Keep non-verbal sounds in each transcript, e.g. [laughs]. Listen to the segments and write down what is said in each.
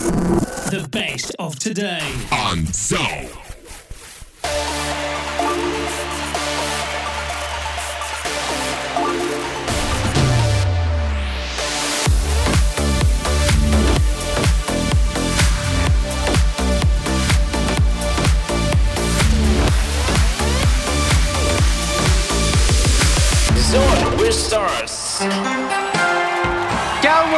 The best of today. on Zone. Zone with Stars.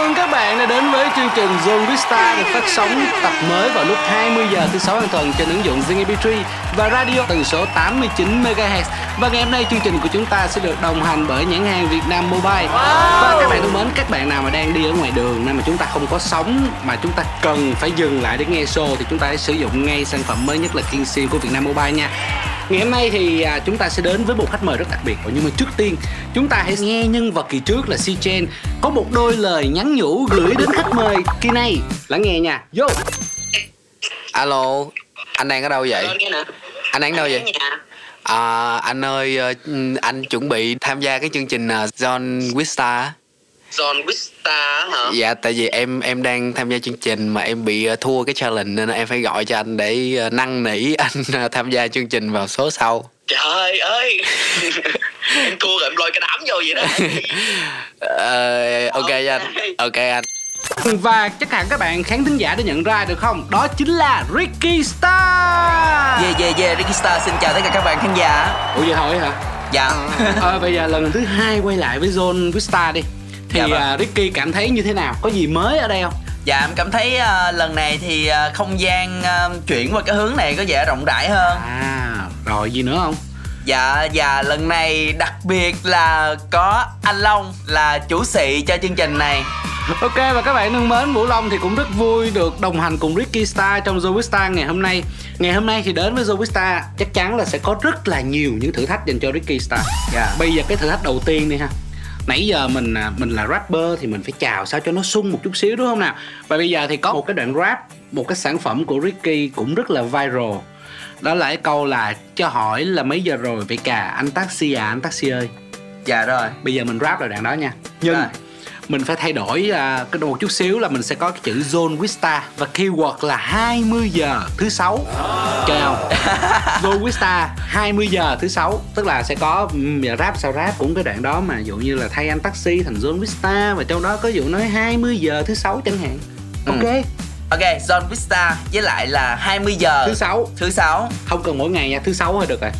Chào mừng các bạn đã đến với chương trình Zone Vista được phát sóng tập mới vào lúc 20 giờ thứ sáu hàng tuần trên ứng dụng Zing MP3 và radio tần số 89 MHz. Và ngày hôm nay chương trình của chúng ta sẽ được đồng hành bởi nhãn hàng Việt Nam Mobile. Và các bạn thân mến, các bạn nào mà đang đi ở ngoài đường nên mà chúng ta không có sóng mà chúng ta cần phải dừng lại để nghe show thì chúng ta hãy sử dụng ngay sản phẩm mới nhất là King Sim của Việt Nam Mobile nha. Ngày hôm nay thì à, chúng ta sẽ đến với một khách mời rất đặc biệt. Nhưng mà trước tiên chúng ta hãy nghe nhân vật kỳ trước là Si Chen. Có một đôi lời nhắn nhủ gửi đến khách mời kỳ này. Lắng nghe nha. Vô. Alo, anh đang ở đâu vậy? nè. Anh đang ở đâu vậy? À, anh ơi, ờ, anh chuẩn bị tham gia cái chương trình ờ, John Wista. John Vista hả? Dạ, tại vì em em đang tham gia chương trình mà em bị ờ, thua cái challenge nên em phải gọi cho anh để ờ, năn nỉ [laughs] anh ờ, tham gia chương trình vào số sau. trời ơi! [laughs] Em thua rồi em lôi cái đám vô vậy đó. [laughs] Ờ, ok anh, ok anh. Và chắc hẳn các bạn khán thính giả đã nhận ra được không? Đó chính là Ricky Star Yeah yeah yeah Ricky Star xin chào tất cả các bạn khán giả. Ủa vậy thôi hả? Dạ. Ờ bây giờ lần thứ hai quay lại với Zone Vista đi Thì Dạ vâng. à, Ricky cảm thấy như thế nào Có gì mới ở đây không Dạ em cảm thấy ờ, lần này thì ờ, không gian ờ, chuyển qua cái hướng này có vẻ rộng rãi hơn À rồi gì nữa không Dạ và lần này đặc biệt là có anh Long là chủ sĩ cho chương trình này Ok và các bạn thân mến, Vũ Long thì cũng rất vui được đồng hành cùng Ricky Star trong Zoe ngày hôm nay. Ngày hôm nay thì đến với Zoe chắc chắn là sẽ có rất là nhiều những thử thách dành cho Ricky Star. Dạ. Bây giờ cái thử thách đầu tiên đi ha. Nãy giờ mình à, mình là rapper thì mình phải chào sao cho nó sung một chút xíu đúng không nào? Và bây giờ thì có một cái đoạn rap, một cái sản phẩm của Ricky cũng rất là viral. Đó là cái câu là cho hỏi là mấy giờ rồi vậy cả anh taxi à anh taxi ơi. Dạ rồi Bây giờ mình rap lại đoạn đó nha Nhưng Rồi. Mình phải thay đổi à, cái một chút xíu là mình sẽ có cái chữ Zone Vista Và keyword là 20 giờ thứ sáu. Chơi không? [laughs] Zone Vista 20 giờ thứ sáu. Tức là sẽ có giờ rap sao rap cũng cái đoạn đó mà Dụ như là thay anh taxi thành Zone Vista Và trong đó có dụ nói 20 giờ thứ sáu chẳng hạn. Ok. Ok John Vista với lại là 20 giờ Thứ sáu. Thứ sáu. Không cần mỗi ngày nha, thứ sáu thôi được rồi.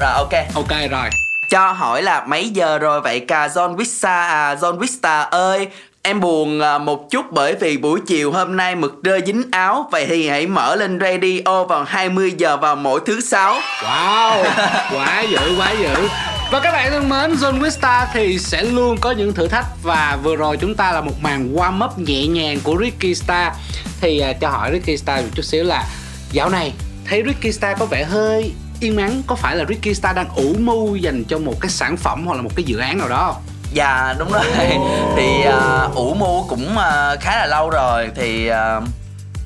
Rồi ok. Ok rồi cho hỏi là mấy giờ rồi vậy cả John Vista à John Vista ơi Em buồn à, một chút bởi vì buổi chiều hôm nay mực rơi dính áo. Vậy thì hãy mở lên radio vào 20 giờ vào mỗi thứ sáu. Wow, quá dữ, quá dữ. Và các bạn thân mến, John Vista thì sẽ luôn có những thử thách. Và vừa rồi chúng ta là một màn warm up nhẹ nhàng của Ricky Star Thì à, cho hỏi Ricky Star một chút xíu là Dạo này thấy Ricky Star có vẻ hơi yên mắng Có phải là Ricky Star đang ủ mưu dành cho một cái sản phẩm hoặc là một cái dự án nào đó không? Dạ đúng rồi [laughs] Thì à, ủ mưu cũng à, khá là lâu rồi Thì à,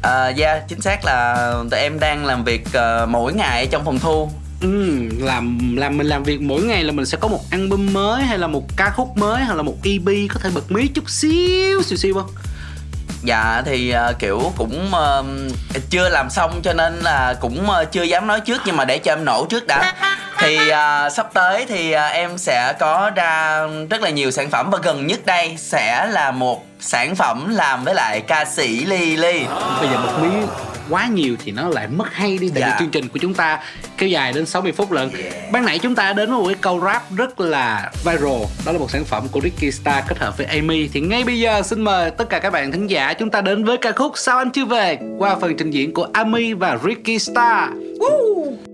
à, yeah, chính xác là tụi em đang làm việc à, mỗi ngày trong phòng thu Ừ, làm làm mình làm việc mỗi ngày là mình sẽ có một album mới hay là một ca khúc mới hoặc là một EP có thể bật mí chút xíu xíu xíu không? Dạ thì uh, kiểu cũng uh, chưa làm xong cho nên là cũng uh, chưa dám nói trước nhưng mà để cho em nổ trước đã. Thì uh, sắp tới thì uh, em sẽ có ra rất là nhiều sản phẩm và gần nhất đây sẽ là một sản phẩm làm với lại ca sĩ Ly Ly bây giờ bật mí quá nhiều thì nó lại mất hay đi. Tại Dạ. vì chương trình của chúng ta kéo dài đến 60 phút lận. Ban nãy chúng ta đến với một cái câu rap rất là viral. Đó là một sản phẩm của Ricky Star kết hợp với Amy. Thì ngay bây giờ xin mời tất cả các bạn thính giả chúng ta đến với ca khúc sao anh chưa về qua phần trình diễn của Amy và Ricky Star. Taxi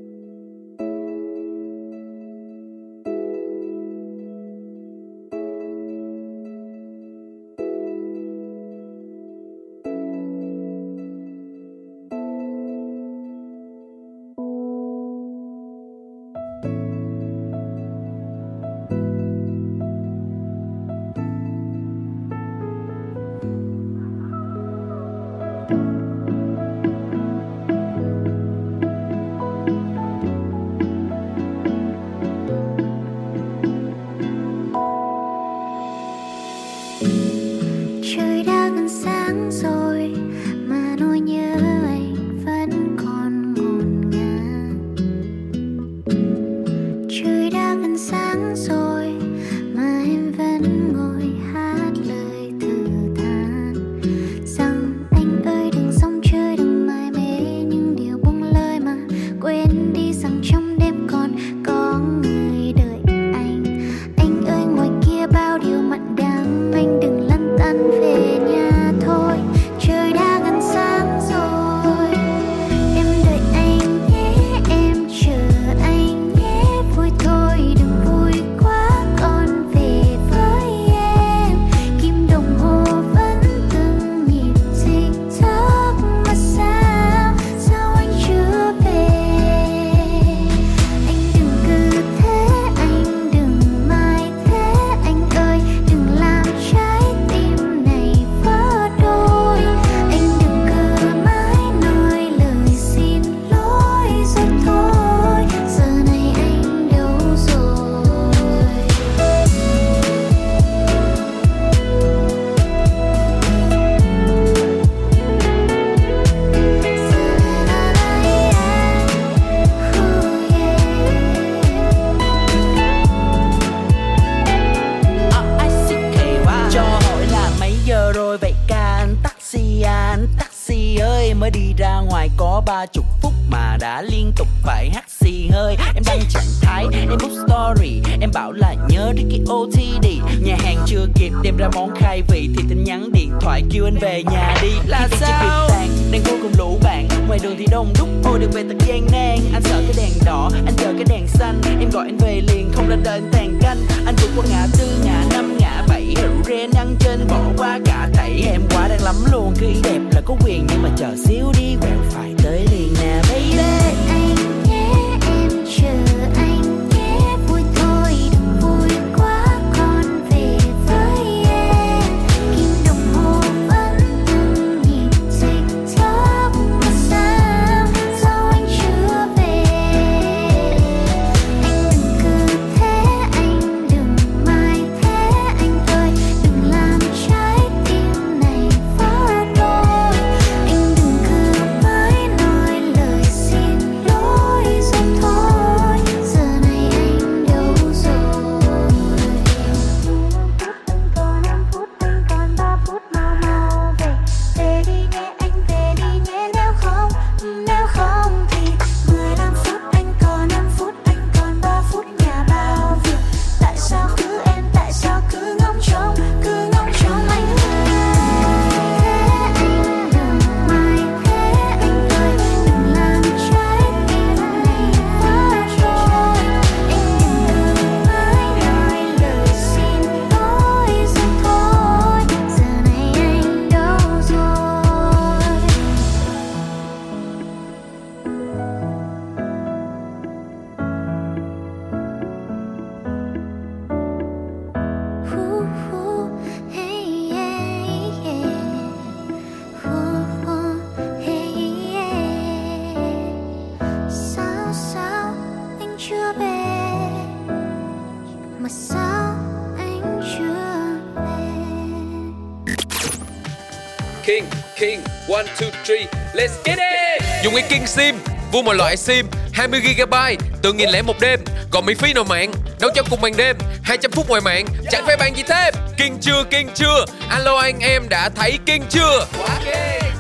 King SIM, vô mọi loại SIM 20GB, tự nghìn lẻ một đêm Còn miễn phí nội mạng, nấu cho cùng ban đêm 200 phút ngoài mạng, chẳng phải bàn gì thêm? King chưa, King chưa, alo anh em đã thấy King chưa?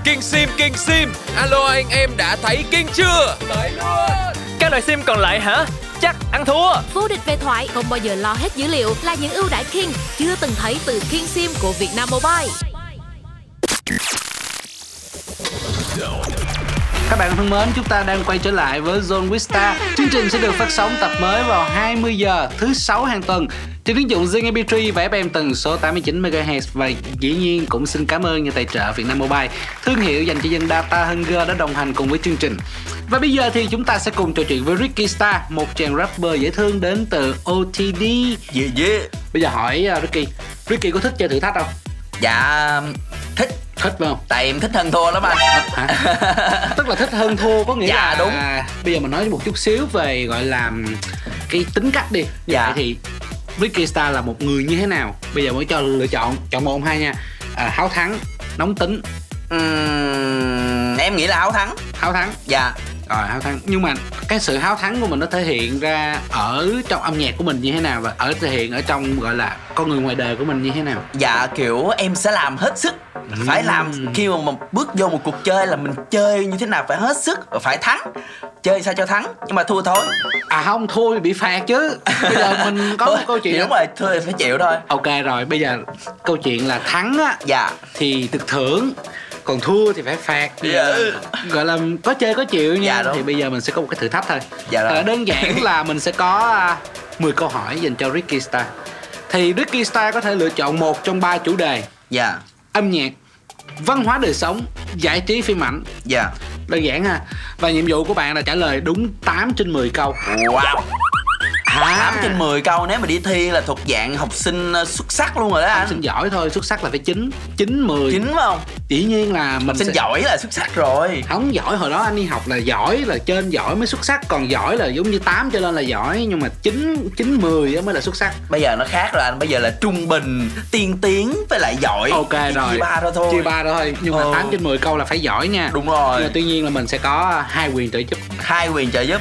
King SIM, King SIM, alo anh em đã thấy King chưa? Các loại sim còn lại hả? Chắc ăn thua. Vô địch về thoại không bao giờ lo hết dữ liệu là những ưu đãi King chưa từng thấy từ King Sim của Vietnam Mobile. Bạn thân mến, chúng ta đang quay trở lại với Zone Vista. Chương trình sẽ được phát sóng tập mới vào 20 giờ thứ sáu hàng tuần trên ứng dụng Zing MP3 và FM tần số 89 MHz và dĩ nhiên cũng xin cảm ơn nhà tài trợ Vietnam Mobile, thương hiệu dành cho dân data Hunger đã đồng hành cùng với chương trình. Và bây giờ thì chúng ta sẽ cùng trò chuyện với Ricky Star, một chàng rapper dễ thương đến từ OTD. Yeah yeah Bây giờ hỏi uh, Ricky, Ricky có thích chơi thử thách không? Dạ thích Thích phải không? Tại em thích hơn thua lắm anh Hả? [laughs] Tức là thích hơn thua có nghĩa Dạ, là đúng. Bây giờ mình nói một chút xíu về gọi là cái tính cách đi. Như Dạ. vậy thì Ricky Star là một người như thế nào? Bây giờ mới cho lựa chọn, chọn một hai nha. À, háo thắng, nóng tính, Ừm, Em nghĩ là áo thắng háo thắng. Dạ Rồi háo thắng. Nhưng mà cái sự háo thắng của mình nó thể hiện ra ở trong âm nhạc của mình như thế nào và ở thể hiện ở trong gọi là con người ngoài đời của mình như thế nào? Dạ kiểu em sẽ làm hết sức Phải làm khi mà mình bước vô một cuộc chơi là mình chơi như thế nào phải hết sức và phải thắng Chơi sao cho thắng nhưng mà thua thôi À không, thua thì bị phạt chứ. Bây giờ mình có một [laughs] câu chuyện. Đúng rồi, thua thì phải chịu thôi Ok rồi, bây giờ câu chuyện là thắng á Dạ thì được thưởng còn thua thì phải phạt. Bây Dạ. giờ gọi là có chơi có chịu nha. Dạ, đúng. thì bây giờ mình sẽ có một cái thử thách thôi. Dạ rồi. Ờ, đơn giản là mình sẽ có à, 10 câu hỏi dành cho Ricky Star thì Ricky Star có thể lựa chọn một trong ba chủ đề. Dạ. Âm nhạc văn hóa đời sống giải trí phim ảnh. Dạ. Đơn giản ha. Và nhiệm vụ của bạn là trả lời đúng 8 trên 10 câu. Wow à, 8 trên 10 câu nếu mà đi thi là thuộc dạng học sinh ờ, xuất sắc luôn rồi đó học anh. sinh giỏi thôi xuất sắc là phải 9 9 10 Chính phải không? dĩ nhiên là mình Học sinh sẽ... giỏi là xuất sắc rồi. Không giỏi hồi đó anh đi học là giỏi là trên giỏi mới xuất sắc còn giỏi là giống như 8 cho lên là giỏi nhưng mà 9 9 10 á mới là xuất sắc. Bây giờ nó khác rồi anh Bây giờ là trung bình, tiên tiến với lại giỏi. Ok Chỉ rồi. chia ba đó thôi. Chia ba thôi nhưng mà Ừ. 8 trên 10 câu là phải giỏi nha. Đúng rồi. nhưng mà tuy nhiên là mình sẽ có hai quyền trợ giúp. Hai quyền trợ giúp.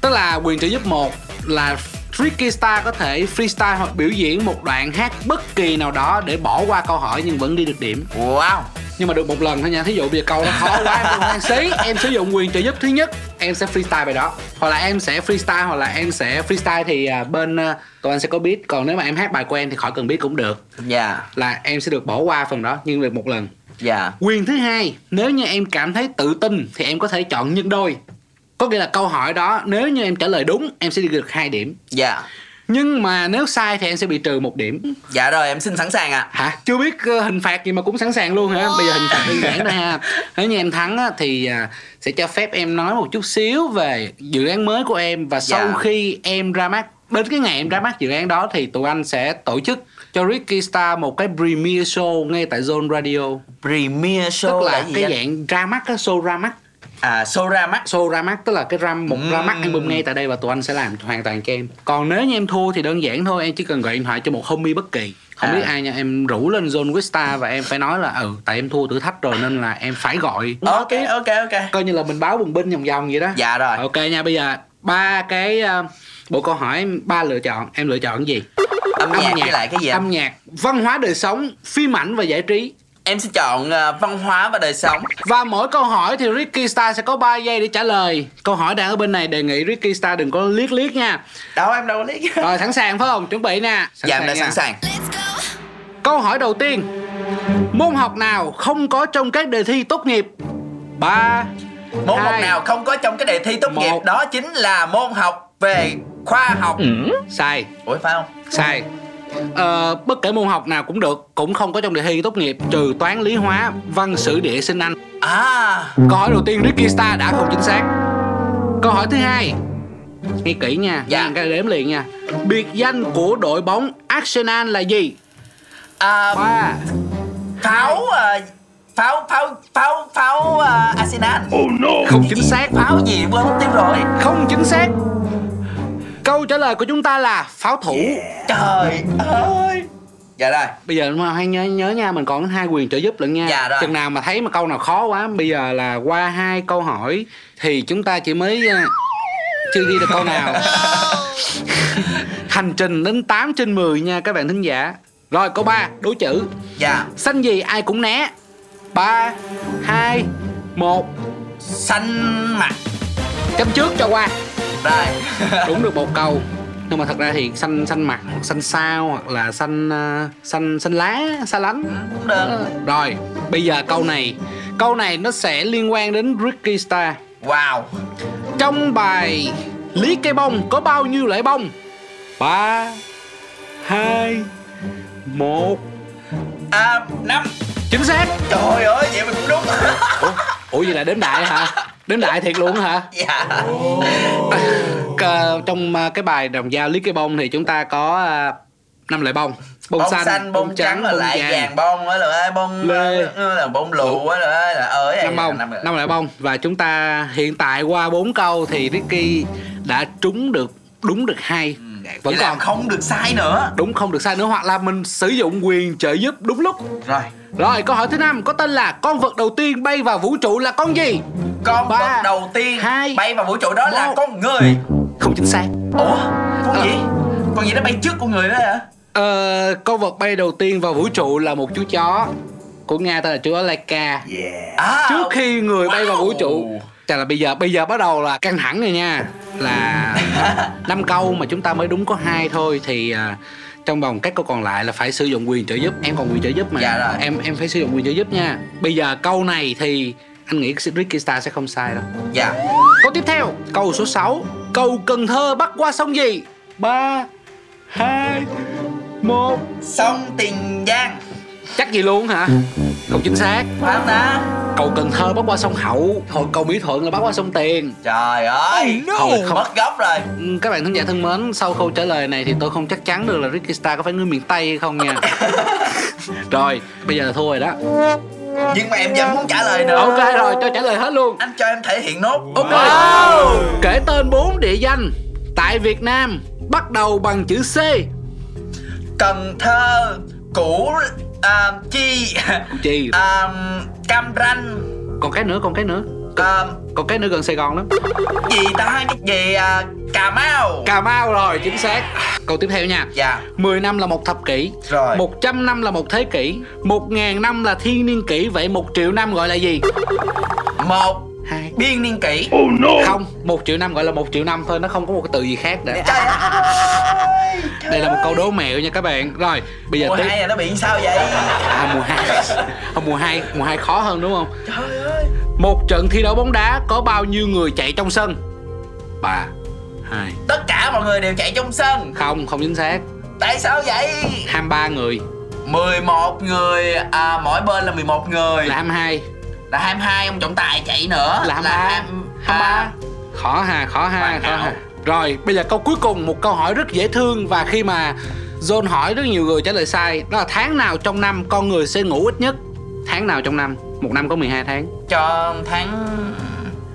Tức là quyền trợ giúp một là Tricky Star có thể freestyle hoặc biểu diễn một đoạn hát bất kỳ nào đó để bỏ qua câu hỏi nhưng vẫn đi được điểm. Wow. Nhưng mà được một lần thôi nha thí dụ bây giờ câu nó khó quá em không xí em sử dụng quyền trợ giúp thứ nhất em sẽ freestyle bài đó. Hoặc là em sẽ freestyle hoặc là em sẽ freestyle thì à, bên à, tụi anh sẽ có beat. Còn nếu mà em hát bài của em thì khỏi cần beat cũng được. Dạ. Là em sẽ được bỏ qua phần đó nhưng được một lần. Dạ. Quyền thứ hai nếu như em cảm thấy tự tin thì em có thể chọn nhân đôi có nghĩa là câu hỏi đó nếu như em trả lời đúng em sẽ được hai điểm. Dạ. Nhưng mà nếu sai thì em sẽ bị trừ một điểm. Dạ rồi em xin sẵn sàng ạ. Hả? Chưa biết ờ, hình phạt gì mà cũng sẵn sàng luôn hả? Bây giờ hình phạt đơn giản thôi ha. [laughs] Nếu như em thắng á, thì à, sẽ cho phép em nói một chút xíu về dự án mới của em. Và sau Dạ. khi em ra mắt đến cái ngày em ra mắt dự án đó thì tụi anh sẽ tổ chức cho Ricky Star một cái premiere show ngay tại Zone Radio. Premiere show tức là là gì cái anh? dạng ra mắt á, show ra mắt à show ra mắt show ra mắt tức là cái ra một ra mắt album ngay tại đây và tụi anh sẽ làm hoàn toàn cho em. Còn nếu như em thua thì đơn giản thôi em chỉ cần gọi điện thoại cho một homie bất kỳ. Không À. biết ai nha em rủ lên zone with star và em phải nói là ừ tại em thua thử thách rồi nên là em phải gọi. Ok ok ok. Coi như là mình báo bùng binh vòng vòng vậy đó. Dạ rồi. Ok nha bây giờ ba cái uh, bộ câu hỏi ba lựa chọn. Em lựa chọn cái gì? Âm nhạc với lại cái gì âm nhạc văn hóa đời sống phim ảnh và giải trí em sẽ chọn ờ, văn hóa và đời sống. Và mỗi câu hỏi thì Ricky Star sẽ có 3 giây để trả lời. Câu hỏi đang ở bên này đề nghị Ricky Star đừng có liếc liếc nha. Đâu em đâu có liếc. Rồi sẵn sàng phải không? Chuẩn bị nè. Sẵn dạ em đã nha. sẵn sàng. Câu hỏi đầu tiên. Môn học nào không có trong các đề thi tốt nghiệp? 3 môn học nào không có trong cái đề thi tốt nghiệp? Một. đó chính là môn học về khoa học. Sai. Ủa phải không? Sai Ờ, bất kể môn học nào cũng được Cũng không có trong đề thi tốt nghiệp Trừ toán lý hóa, văn sử địa sinh Anh. À. Câu hỏi đầu tiên Ricky Star đã không chính xác. Câu hỏi thứ hai. Nghe kỹ nha Dạ. Nghe cái đếm liền nha. Biệt danh của đội bóng Arsenal là gì? à, Ba. pháo ờ, pháo pháo pháo pháo ờ, Arsenal. Không chính xác. Pháo gì quên mất tiêu rồi. Không chính xác Câu trả lời của chúng ta là pháo thủ. Trời ơi. Dạ rồi. Bây giờ mà hãy nhớ nhớ nha Mình còn hai quyền trợ giúp lận nha. Dạ rồi. Chừng nào mà thấy mà câu nào khó quá Bây giờ là qua hai câu hỏi Thì chúng ta chỉ mới ờ, Chưa ghi được câu nào. [laughs] Hành trình đến 8 trên 10 nha các bạn thính giả. Rồi câu 3 Đố chữ. Dạ. Xanh gì ai cũng né. 3 2 1 xanh mặt. Chấm trước cho qua rồi [laughs] Đúng được một câu. Nhưng mà thật ra thì xanh xanh mặt hoặc xanh sao hoặc là xanh ờ, xanh xanh lá xa lánh. Cũng được. Rồi bây giờ câu này. Câu này nó sẽ liên quan đến Ricky Star wow. Trong bài lý cây bông có bao nhiêu loại bông? Ba hai một. À năm. Chính xác. Trời ơi vậy mà cũng đúng. Ủa, ủa vậy là đếm đại hả [laughs] đếm đại thiệt luôn hả? [laughs] Dạ. Ờ, trong cái bài đồng dao lý cây bông thì chúng ta có ờ, năm loại bông. Bông, bông xanh, bông trắng là lại vàng. bông á là bông Lê. là bông lụ á là là ơi năm bông năm loại bông. Và chúng ta hiện tại qua bốn câu thì Ricky đã trúng được đúng được hai. Vẫn Vậy còn. không được sai nữa. Đúng không được sai nữa hoặc là mình sử dụng quyền trợ giúp đúng lúc. Rồi. Rồi câu hỏi thứ năm có tên là con vật đầu tiên bay vào vũ trụ là con gì con Ba, vật đầu tiên hai, bay vào vũ trụ đó là một. con người. Không chính xác. Ủa? Con Ờ. gì? Con gì nó bay trước con người đó hả? Ờ, con vật bay đầu tiên vào vũ trụ là một chú chó của nga tên là chú Laika à, trước khi người bay vào vũ wow. trụ Chà là bây giờ bây giờ bắt đầu là căng thẳng rồi nha. Là [laughs] năm câu mà chúng ta mới đúng có hai thôi thì à, trong vòng các câu còn lại là phải sử dụng quyền trợ giúp. Em còn quyền trợ giúp mà. Dạ rồi. em em phải sử dụng quyền trợ giúp nha. Bây giờ câu này thì anh nghĩ Ricky Star sẽ không sai đâu. Dạ. Câu tiếp theo. Câu số 6 cầu Cần Thơ bắc qua sông gì? Ba hai một. Sông tiền giang. Chắc gì luôn hả? Không chính xác. Phải không ta? Cầu Cần Thơ bắc qua sông Hậu. Thôi cầu Mỹ Thuận là bắc qua sông Tiền. Trời ơi. Thôi, không- mất gốc rồi. Ừ, các bạn khán giả thân mến sau câu trả lời này thì tôi không chắc chắn được là Ricky Star có phải người miền Tây hay không nha. [laughs] Rồi bây giờ là thua rồi đó nhưng mà em vẫn muốn trả lời nữa ok rồi cho trả lời hết luôn. Anh cho em thể hiện nốt. Ok. Kể tên bốn địa danh tại Việt Nam bắt đầu bằng chữ C. Cần Thơ Củ à, Chi chi. à, Cam Ranh. Còn cái nữa còn cái nữa à, Có cái nữa gần Sài Gòn lắm. Gì ta? Cái gì à, cà mau. Cà Mau rồi chính xác. Câu tiếp theo nha. Dạ. 10 năm là một thập kỷ Rồi. 100 năm là một thế kỷ 1.000 năm là thiên niên kỷ Vậy 1 triệu năm gọi là gì? một Hai. biên niên kỷ. Không, 1 triệu năm gọi là 1 triệu năm thôi Nó không có một cái từ gì khác để trời ơi Đây là một câu đố mẹo nha các bạn. Rồi, bây giờ mùa tiếp. hai là nó bị sao vậy? À mùa 2 à, Mùa 2 Mùa 2 khó hơn đúng không? trời ơi Một trận thi đấu bóng đá có bao nhiêu người chạy trong sân? 3 2 tất cả mọi người đều chạy trong sân. Không, không chính xác. Tại sao vậy? 23 người. 11 người à, mỗi bên là 11 người. Là 22 là 22 ông trọng tài chạy nữa. Là 23 23 Khó hà, khó ha, khó ha. Rồi, bây giờ câu cuối cùng Một câu hỏi rất dễ thương Và khi mà John hỏi rất nhiều người trả lời sai Đó là tháng nào trong năm con người sẽ ngủ ít nhất? Tháng nào trong năm Một năm có 12 tháng. Cho tháng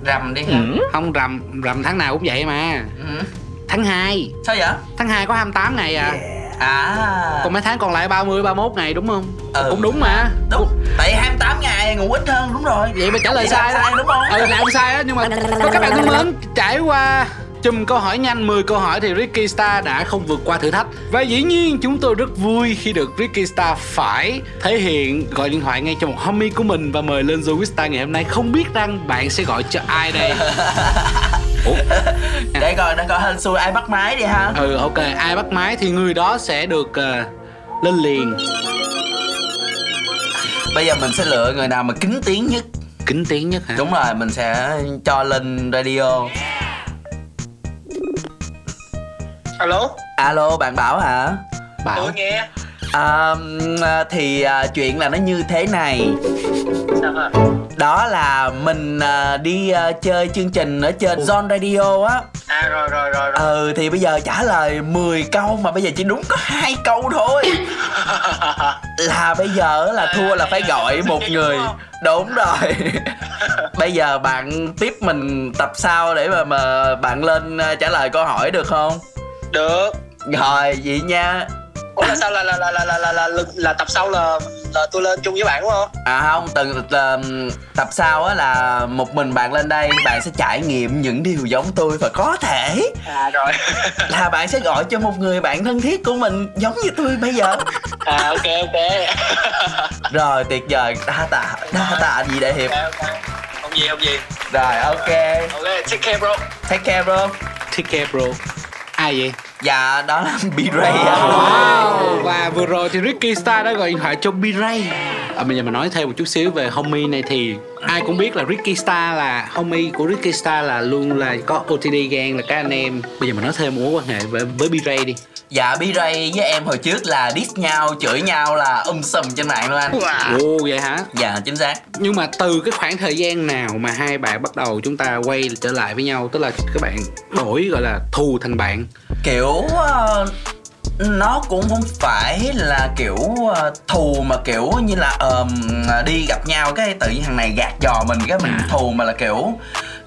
rằm đi hả Không rằm, rằm tháng nào cũng vậy mà. Ừ. Tháng 2 sao vậy? Tháng 2 có 28 ngày à. À. Còn mấy tháng còn lại 30, 31 ngày đúng không? Ừ. Cũng đúng mà. Đúng. Tại 28 ngày ngủ ít hơn đúng rồi. Vậy mà trả lời Vậy sai đó. sai đúng không? Ừ làm sai á Nhưng mà các bạn thân mến Trải qua chùm câu hỏi nhanh 10 câu hỏi thì Ricky Star đã không vượt qua thử thách. Và dĩ nhiên chúng tôi rất vui khi được Ricky Star phải thể hiện gọi điện thoại ngay cho một homie của mình Và mời lên Zoe Star ngày hôm nay. Không biết rằng bạn sẽ gọi cho ai đây? [laughs] Ủa? để coi để coi hên xui ai bắt máy đi ha. Ừ ok ai bắt máy thì người đó sẽ được ờ, lên liền. Bây giờ mình sẽ lựa người nào mà kính tiếng nhất. Kính tiếng nhất hả? đúng rồi mình sẽ cho lên radio alo? Alo bạn bảo hả? Bảo. Tôi nghe. À, thì à, chuyện là nó như thế này. Sao hả? Đó là mình à, đi à, chơi chương trình ở trên Zone Radio á. À rồi rồi rồi rồi. Ừ thì bây giờ trả lời 10 câu mà bây giờ chỉ đúng có hai câu thôi. [laughs] Là bây giờ là thua là phải gọi một người. đúng [laughs] rồi. Bây giờ bạn tiếp mình tập sau để mà mà bạn lên à, trả lời câu hỏi được không được. Rồi vậy nha. Ủa là sao? Là là là là là là, là, là, là tập sau là là tôi lên chung với bạn đúng không? À không, từ từ- tập sau á là một mình bạn lên đây Bạn sẽ trải nghiệm những điều giống tôi Và có thể à rồi. là bạn sẽ gọi cho một người bạn thân thiết của mình Giống như tôi bây giờ. [laughs] À ok ok. [laughs] Rồi tuyệt vời, đa tạ, đa tạ gì đại hiệp. Ok ok. Không gì không gì. Rồi ok, ok take care bro. Take care bro. Take care bro Ai vậy? Dạ đó là [laughs] B-Ray á Wow. Và vừa rồi thì Ricky Star đã gọi điện thoại cho B-Ray à, Bây giờ mình nói thêm một chút xíu về homie này thì Ai cũng biết là Ricky Star là homie của Ricky Star là luôn là có OTD gang là các anh em. Bây giờ mình nói thêm mối quan hệ với, với B-Ray đi. Dạ B-Ray với em hồi trước là diss nhau, chửi nhau là um sùm trên mạng luôn anh. Ồ vậy hả? Dạ chính xác. Nhưng mà từ cái khoảng thời gian nào mà hai bạn bắt đầu chúng ta quay trở lại với nhau Tức là các bạn đổi gọi là thù thành bạn? Kiểu ờ, nó cũng không phải là kiểu ờ, thù mà kiểu như là ờm, đi gặp nhau cái tự nhiên thằng này gạt dò mình cái mình thù mà là kiểu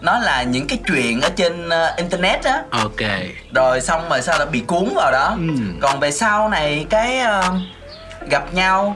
nó là những cái chuyện ở trên ờ, internet á. Ok. Rồi xong rồi sao là bị cuốn vào đó. Ừ. còn về sau này cái ờ, gặp nhau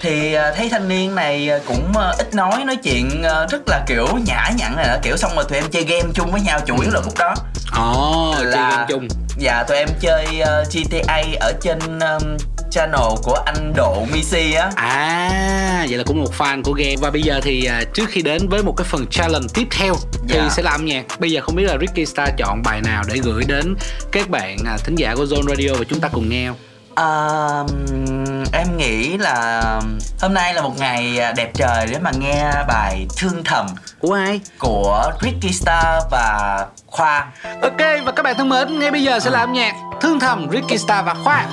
thì ờ, thấy thanh niên này ờ, cũng ờ, ít nói nói chuyện rất là kiểu nhã nhặn này kiểu xong rồi tụi em chơi game chung với nhau chủ yếu là khúc đó. Ồ, chơi game chung. Dạ tụi em chơi GTA ở trên um, channel của anh Độ Misi á. À, vậy là cũng một fan của game. Và bây giờ thì à, trước khi đến với một cái phần challenge tiếp theo Thì Dạ. sẽ là âm nhạc. Bây giờ không biết là Ricky Star chọn bài nào để gửi đến các bạn à, thính giả của Zone Radio Và chúng ta cùng nghe không? Ờ, Em nghĩ là hôm nay là một ngày à, đẹp trời để mà nghe bài Thương Thầm Của ai? của Ricky Star và Khoa. Ok, và các bạn thân mến, ngay bây giờ sẽ là âm nhạc Thương thầm Ricky Star và Khoa.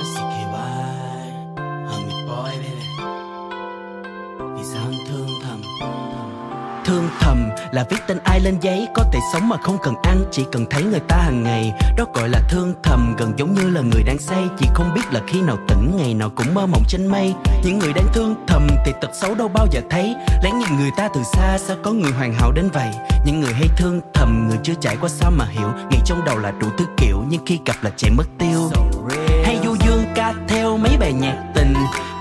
Thương thầm là viết tên ai lên giấy Có thể sống mà không cần ăn Chỉ cần thấy người ta hàng ngày. Đó gọi là thương thầm Gần giống như là người đang say. Chỉ không biết là khi nào tỉnh Ngày nào cũng mơ mộng trên mây. Những người đang thương thầm Thì tật xấu đâu bao giờ thấy. Lén nhìn người ta từ xa Sao có người hoàn hảo đến vậy? Những người hay thương thầm Người chưa trải qua sao mà hiểu. Nghĩ trong đầu là đủ thứ kiểu Nhưng khi gặp là chạy mất tiêu. Hay du dương ca theo mấy bài nhạc tình.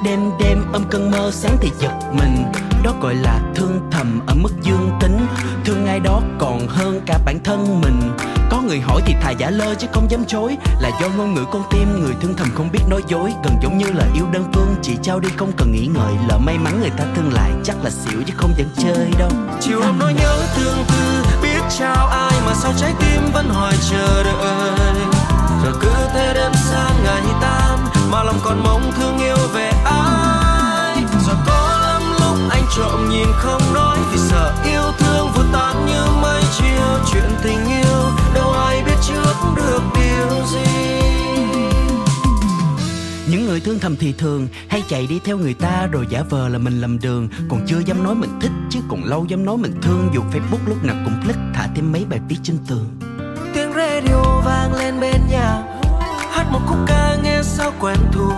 Đêm đêm âm cơn mơ sáng thì giật mình đó gọi là thương thầm ở mức dương tính. Thương ai đó còn hơn cả bản thân mình. Có người hỏi thì thà giả lơ chứ không dám chối. Là do ngôn ngữ con tim người thương thầm không biết nói dối. Gần giống như là yêu đơn phương, chỉ trao đi không cần nghĩ ngợi. Lỡ may mắn người ta thương lại, chắc là xỉu chứ không dẫn chơi đâu. Chiều hôm nỗi nhớ thương tư biết trao ai mà sao trái tim vẫn hỏi chờ đợi. Rồi cứ thế đêm sang ngày tan mà lòng còn mong thương yêu về ai? Rồi có anh trộm nhìn không nói vì sợ yêu thương vụt tan như mây chiều chuyện tình yêu. Đâu ai biết trước được điều gì. Những người thương thầm thì thường hay chạy đi theo người ta rồi giả vờ là mình lầm đường. Còn chưa dám nói mình thích chứ còn lâu dám nói mình thương. Dù facebook lúc nào cũng click thả thêm mấy bài viết trên tường. Tiếng radio vang lên bên nhà. Hát một khúc ca nghe sao quen thuộc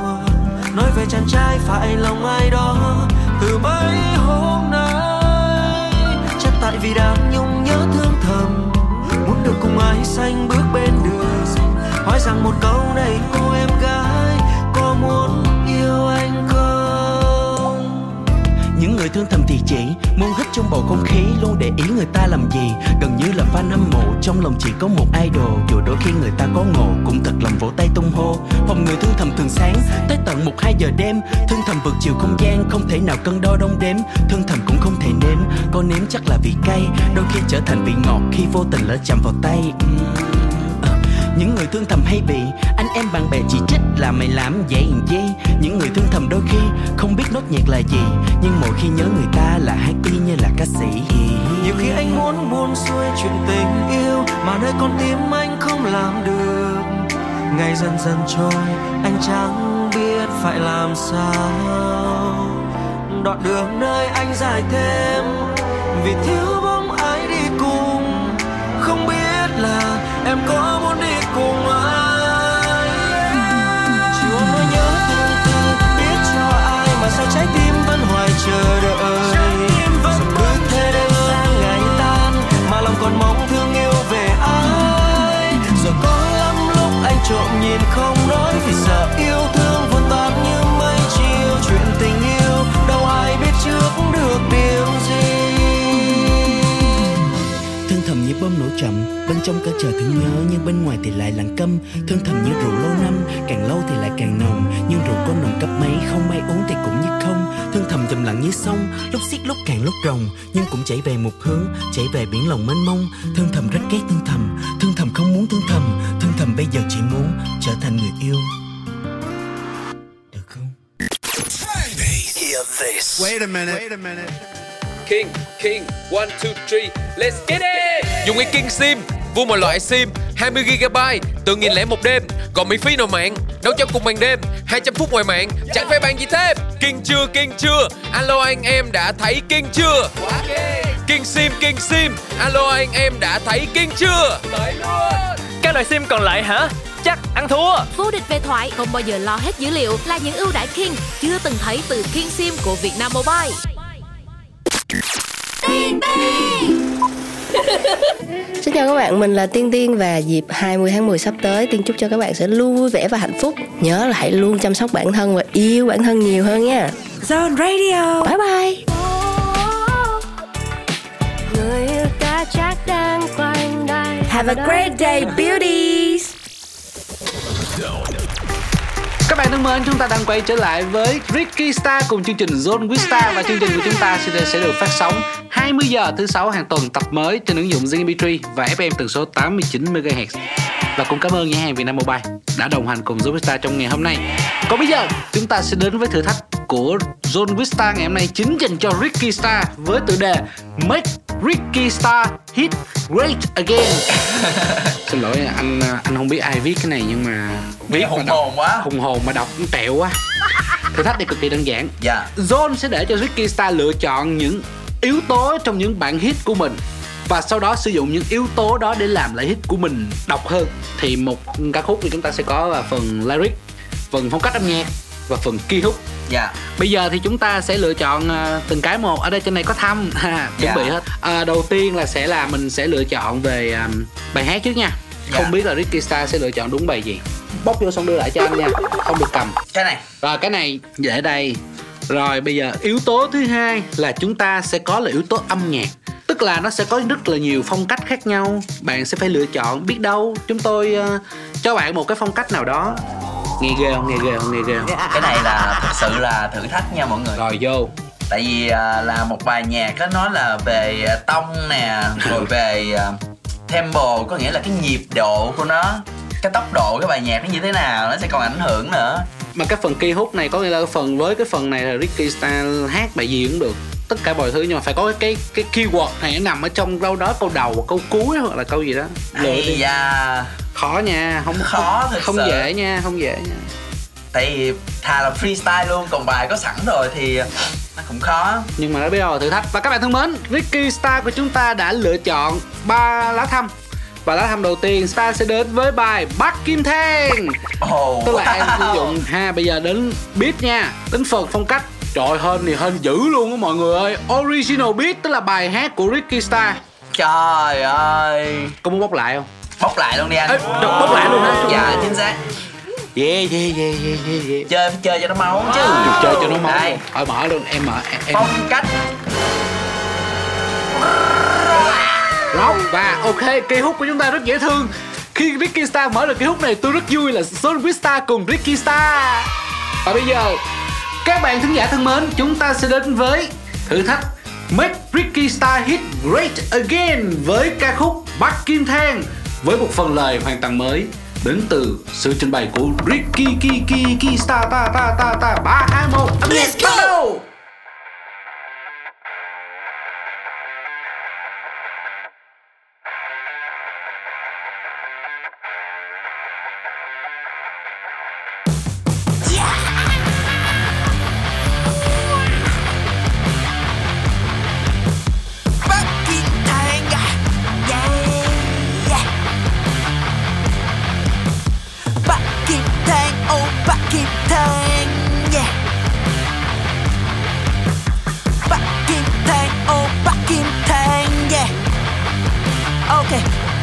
nói về chàng trai phải lòng ai đó. Từ mấy hôm nay, chắc tại vì đang nhung nhớ thương thầm. Muốn được cùng ai xanh bước bên đường. Hỏi rằng một câu này cô em gái người thương thầm thì chỉ. Muốn hít trong bầu không khí, luôn để ý người ta làm gì. Gần như là fan hâm mộ, trong lòng chỉ có một idol. Dù đôi khi người ta có ngộ, cũng thật lòng vỗ tay tung hô. Phòng người thương thầm thường sáng, tới tận một hai giờ đêm. Thương thầm vượt chiều không gian, không thể nào cân đo đong đếm. Thương thầm cũng không thể nếm, có nếm chắc là vị cay. Đôi khi trở thành vị ngọt khi vô tình lỡ chạm vào tay. Uhm. Những người thương thầm hay bị, anh em bạn bè chỉ trích là mày làm vậy làm những người thương thầm đôi khi không biết nốt nhạc là gì, nhưng mỗi khi nhớ người ta là hát y như là ca sĩ. Nhiều khi anh muốn buông xuôi chuyện tình yêu, mà nơi con tim anh không làm được. Ngày dần dần trôi, anh chẳng biết phải làm sao. Đoạn đường nơi anh dài thêm, vì thiếu bóng ai đi cùng. Không biết là em có muốn đi cùng ai? Chiều hôm nỗi nhớ thương tư biết cho ai mà sao trái tim vẫn hoài chờ đợi. Rồi cứ thế đêm sang ngày tan mà lòng còn mong thương yêu về ai? Rồi có lắm lúc anh trộm nhìn không bom nổ chậm. Bên trong cả trời thương nhớ nhưng bên ngoài thì lại lặng câm. Thương thầm như rượu lâu năm càng lâu thì lại càng nồng. Nhưng rượu có nồng cấp mấy không ai uống thì cũng như không. Thương thầm trầm lặng như sông lúc xiết lúc càng lúc rồng nhưng cũng chảy về một hướng chảy về biển lòng mênh mông. Thương thầm rất ghét thương thầm thương thầm không muốn thương thầm. Thương thầm bây giờ chỉ muốn trở thành người yêu. Hear this. Wait a minute. Wait a minute. King, King, one, two, three, let's get it! Dùng cái King SIM, vô mọi loại SIM, 20GB, từ nghìn lẻ một đêm, còn miễn phí nội mạng, nấu cho cùng ban đêm, 200 phút ngoài mạng, chẳng phải bàn gì thêm. King chưa, King chưa, alo anh em đã thấy King chưa? King SIM, King SIM, alo anh em đã thấy King chưa? Các loại sim còn lại hả? Chắc ăn thua Vô địch về thoại không bao giờ lo hết dữ liệu là những ưu đãi King chưa từng thấy từ King Sim của Vietnam Mobile. Xin chào các bạn, mình là Tiên Tiên và dịp 20 tháng 10 sắp tới Tiên chúc cho các bạn sẽ luôn vui vẻ và hạnh phúc. Nhớ là hãy luôn chăm sóc bản thân và yêu bản thân nhiều hơn nha. Zone Radio. Bye bye. Người yêu ta chắc đang quanh đây. Have a great day beauties các bạn thân mến, chúng ta đang quay trở lại với Ricky Star cùng chương trình Zone with Star và chương trình của chúng ta sẽ, sẽ được phát sóng 20 giờ thứ sáu hàng tuần tập mới trên ứng dụng Zing MP3 và FM tần số 89 MHz. Và cũng cảm ơn nhà hàng Vietnam Mobile đã đồng hành cùng Zone with Star trong ngày hôm nay. Còn bây giờ, chúng ta sẽ đến với thử thách của with Star ngày hôm nay chính dành cho Ricky Star với tựa đề Make Ricky Star Hit Great Again. [laughs] Xin lỗi anh anh không biết ai viết cái này nhưng mà Viết hùng hồn quá. hùng hồn mà đọc cũng tẹo quá. Thử thách này cực kỳ đơn giản. Dạ. Zone sẽ để cho Ricky Star lựa chọn những yếu tố trong những bản hit của mình và sau đó sử dụng những yếu tố đó để làm lại hit của mình độc hơn. Thì một ca khúc thì chúng ta sẽ có là phần lyric phần phong cách âm nhạc và phần key hook dạ. Bây giờ thì chúng ta sẽ lựa chọn à, từng cái một. Ở đây trên này có thăm. Ha, [laughs] chuẩn Dạ. bị hết. À, đầu tiên là sẽ là mình sẽ lựa chọn về à, bài hát trước nha. Không Dạ. biết là Ricky Star sẽ lựa chọn đúng bài gì. Bóc vô xong đưa lại cho anh nha. Không được cầm. Cái này. Rồi cái này để đây. Rồi bây giờ yếu tố thứ hai là chúng ta sẽ có là yếu tố âm nhạc. Tức là nó sẽ có rất là nhiều phong cách khác nhau. Bạn sẽ phải lựa chọn biết đâu. Chúng tôi ờ, cho bạn một cái phong cách nào đó nghe ghê không? Nghe ghê không? Nghe ghê không? [laughs] Cái này là thực sự là thử thách nha mọi người. Rồi vô. Tại vì à, là một bài nhạc á nói là về à, tông nè rồi về à, tempo có nghĩa là cái nhịp độ của nó cái tốc độ cái bài nhạc nó như thế nào nó sẽ còn ảnh hưởng nữa. Mà cái phần key hook này có nghĩa là phần với cái phần này là Ricky Style hát bài gì cũng được. Tất cả mọi thứ nhưng mà phải có cái cái, keyword này nó nằm ở trong đâu đó câu đầu hoặc câu cuối hoặc là câu gì đó. Lựa đi. da khó nha không Khó không, không sự. dễ nha không dễ nha. Tại vì thà là freestyle luôn còn bài có sẵn rồi thì nó cũng khó. Nhưng mà đã biết là thử thách. Và các bạn thân mến Ricky Star của chúng ta đã lựa chọn ba lá thăm. Và lá thăm đầu tiên Star sẽ đến với bài Bắc Kim Thang. Oh, tức là em sử dụng [laughs] ha bây giờ đến beat nha. Đến phần phong cách. Trời hên thì hên dữ luôn á mọi người ơi. Original beat tức là bài hát của Ricky Star. Trời ơi. Có muốn bóc lại không bóc lại luôn đi anh. Ê, bóc lại luôn hả? Dạ chính xác. Yeah yeah yeah yeah yeah, yeah. chơi phải chơi cho nó máu chứ. chơi cho nó máu. Đây. thôi mở luôn em mở em, em. phong cách. Rock và ok cây hút của chúng ta rất dễ thương. Khi Ricky Star mở được cây hút này tôi rất vui là Son Vista cùng Ricky Star. Và bây giờ các bạn thính giả thân mến chúng ta sẽ đến với thử thách Make Ricky Star hit great again với ca khúc Bắc Kim Thang với một phần lời hoàn toàn mới, đến từ sự trình bày của Ricky Kiki Kiki Star, ta ta ta ta, ba hai một.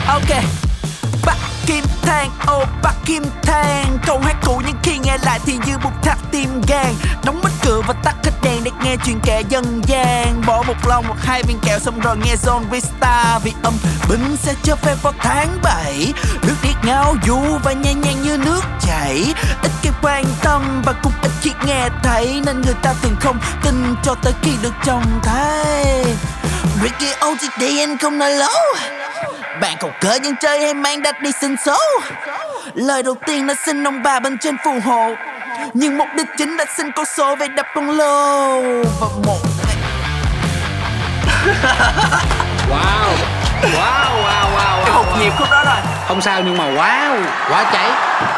Ok. Ok Bắc Kim Thang oh Bắc Kim Thang. Câu hát cũ nhưng khi nghe lại thì như một thắt tim gan Đóng mất cửa và tắt hết đèn để nghe chuyện kể dân gian. Bỏ một lon, một hai viên kẹo xong rồi nghe Zone Vista Vì âm binh sẽ cho phê vào tháng 7 Nước điếc ngáo du và nhẹ nhàng như nước chảy. Ít cái quan tâm và cũng ít khi nghe thấy. Nên người ta thường không tin cho tới khi được trông thấy. Ricky OTD anh không nói lố bạn cầu cỡ dân chơi hay mang đất đi xin số? Lời đầu tiên là xin ông bà bên trên phù hộ. Nhưng mục đích chính là xin con số về đập con lô. Và một [laughs] Wow. Wow wow wow Cái wow, hụt nhịp khúc đó rồi Không sao nhưng mà wow. Quá cháy.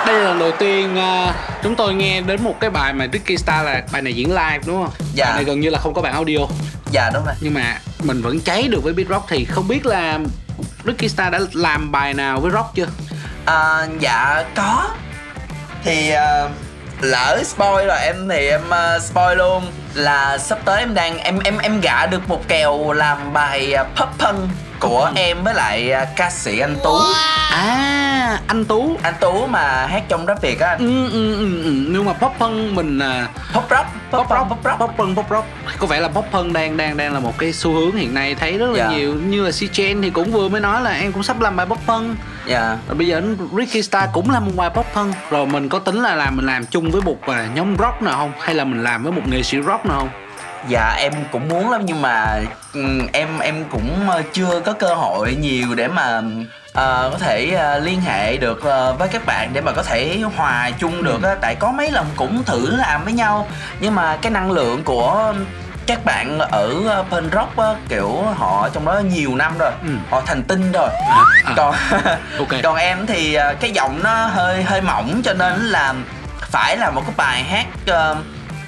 Đây là lần đầu tiên ờ, chúng tôi nghe đến một cái bài mà Ricky Star là bài này diễn live đúng không? Dạ. Bài này gần như là không có bản audio. Dạ đúng rồi. Nhưng mà mình vẫn cháy được với beat rock thì không biết là Ricky Star đã làm bài nào với rock chưa? à, Dạ có. Thì uh, lỡ spoil rồi em thì em uh, spoil luôn. Là sắp tới em đang em em em gả được một kèo làm bài uh, Pop Punk của em với lại à, ca sĩ anh Tú. À anh Tú. Anh Tú mà hát trong rap Việt á. Anh ừ, ừ, ừ, ừ. Nhưng mà pop punk mình à, Pop rock pop rock pop rock pop punk pop rock có vẻ là pop punk đang đang đang là một cái xu hướng hiện nay thấy rất là Dạ. nhiều. Như là C Chen thì cũng vừa mới nói là em cũng sắp làm bài pop punk. Dạ. Rồi bây giờ Ricky Star cũng làm một bài pop punk. Rồi mình có tính là làm mình làm chung với một à, nhóm rock nào không? Hay là mình làm với một nghệ sĩ rock nào không Dạ em cũng muốn lắm nhưng mà ừm, em em cũng ờ, chưa có cơ hội nhiều để mà ờ, có thể ờ, liên hệ được ờ, với các bạn để mà có thể hòa chung được á tại có mấy lần cũng thử làm với nhau nhưng mà cái năng lượng của các bạn ở bên rock á, kiểu họ trong đó nhiều năm rồi họ thành tinh rồi à. còn [laughs] Ok. còn em thì cái giọng nó hơi hơi mỏng cho nên là phải là một cái bài hát ờ,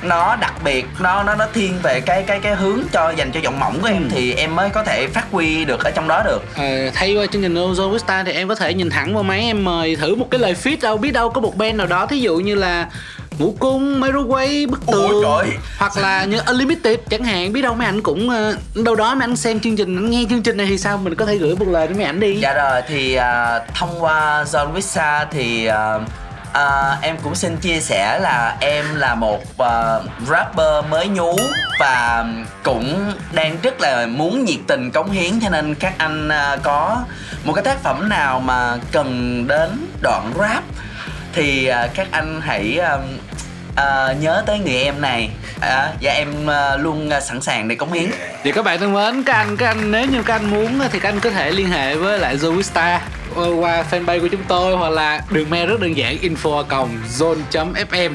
nó đặc biệt nó nó nó thiên về cái cái cái hướng cho dành cho giọng mỏng của em thì em mới có thể phát huy được ở trong đó được. Ờ, thay qua chương trình Ozone with Star thì em có thể nhìn thẳng vào máy em mời thử một cái lời feat đâu biết đâu có một band nào đó thí dụ như là ngũ cung microwave bức tường hoặc là như unlimited chẳng hạn biết đâu mấy ảnh cũng ờ, đâu đó mấy ảnh xem chương trình nghe chương trình này thì sao mình có thể gửi một lời đến mấy ảnh đi. Dạ rồi thì à, thông qua John Vista thì à, à, em cũng xin chia sẻ là em là một uh, rapper mới nhú và cũng đang rất là muốn nhiệt tình cống hiến cho nên các anh uh, có một cái tác phẩm nào mà cần đến đoạn rap thì uh, các anh hãy uh, uh, nhớ tới người em này. À, và em uh, luôn uh, sẵn sàng để cống hiến. Thì các bạn thân mến, các anh các anh nếu như các anh muốn thì các anh có thể liên hệ với lại Zoista qua fanpage của chúng tôi hoặc là đường mail rất đơn giản info còng zone.fm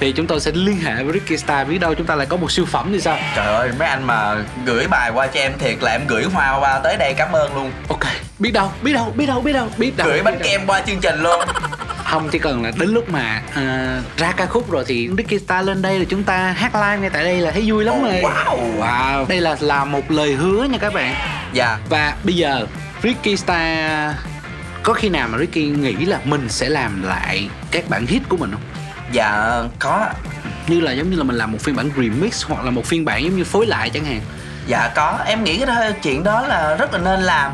thì chúng tôi sẽ liên hệ với Ricky Star biết đâu chúng ta lại có một siêu phẩm thì sao? Trời ơi mấy anh mà gửi bài qua cho em thiệt là em gửi hoa qua tới đây cảm ơn luôn. Ok biết đâu biết đâu biết đâu biết đâu biết đâu. Gửi bánh đâu. kem qua chương trình luôn. Không chỉ cần là đến lúc mà à, ra ca khúc rồi thì Ricky Star lên đây là chúng ta hát live ngay tại đây là thấy vui lắm rồi. wow. Wow đây là là một lời hứa nha các bạn. Dạ. Và bây giờ Ricky Star có khi nào mà Ricky nghĩ là mình sẽ làm lại các bản hit của mình không? Dạ có. Như là giống như là mình làm một phiên bản remix hoặc là một phiên bản giống như phối lại chẳng hạn. Dạ có. Em nghĩ cái chuyện đó là rất là nên làm.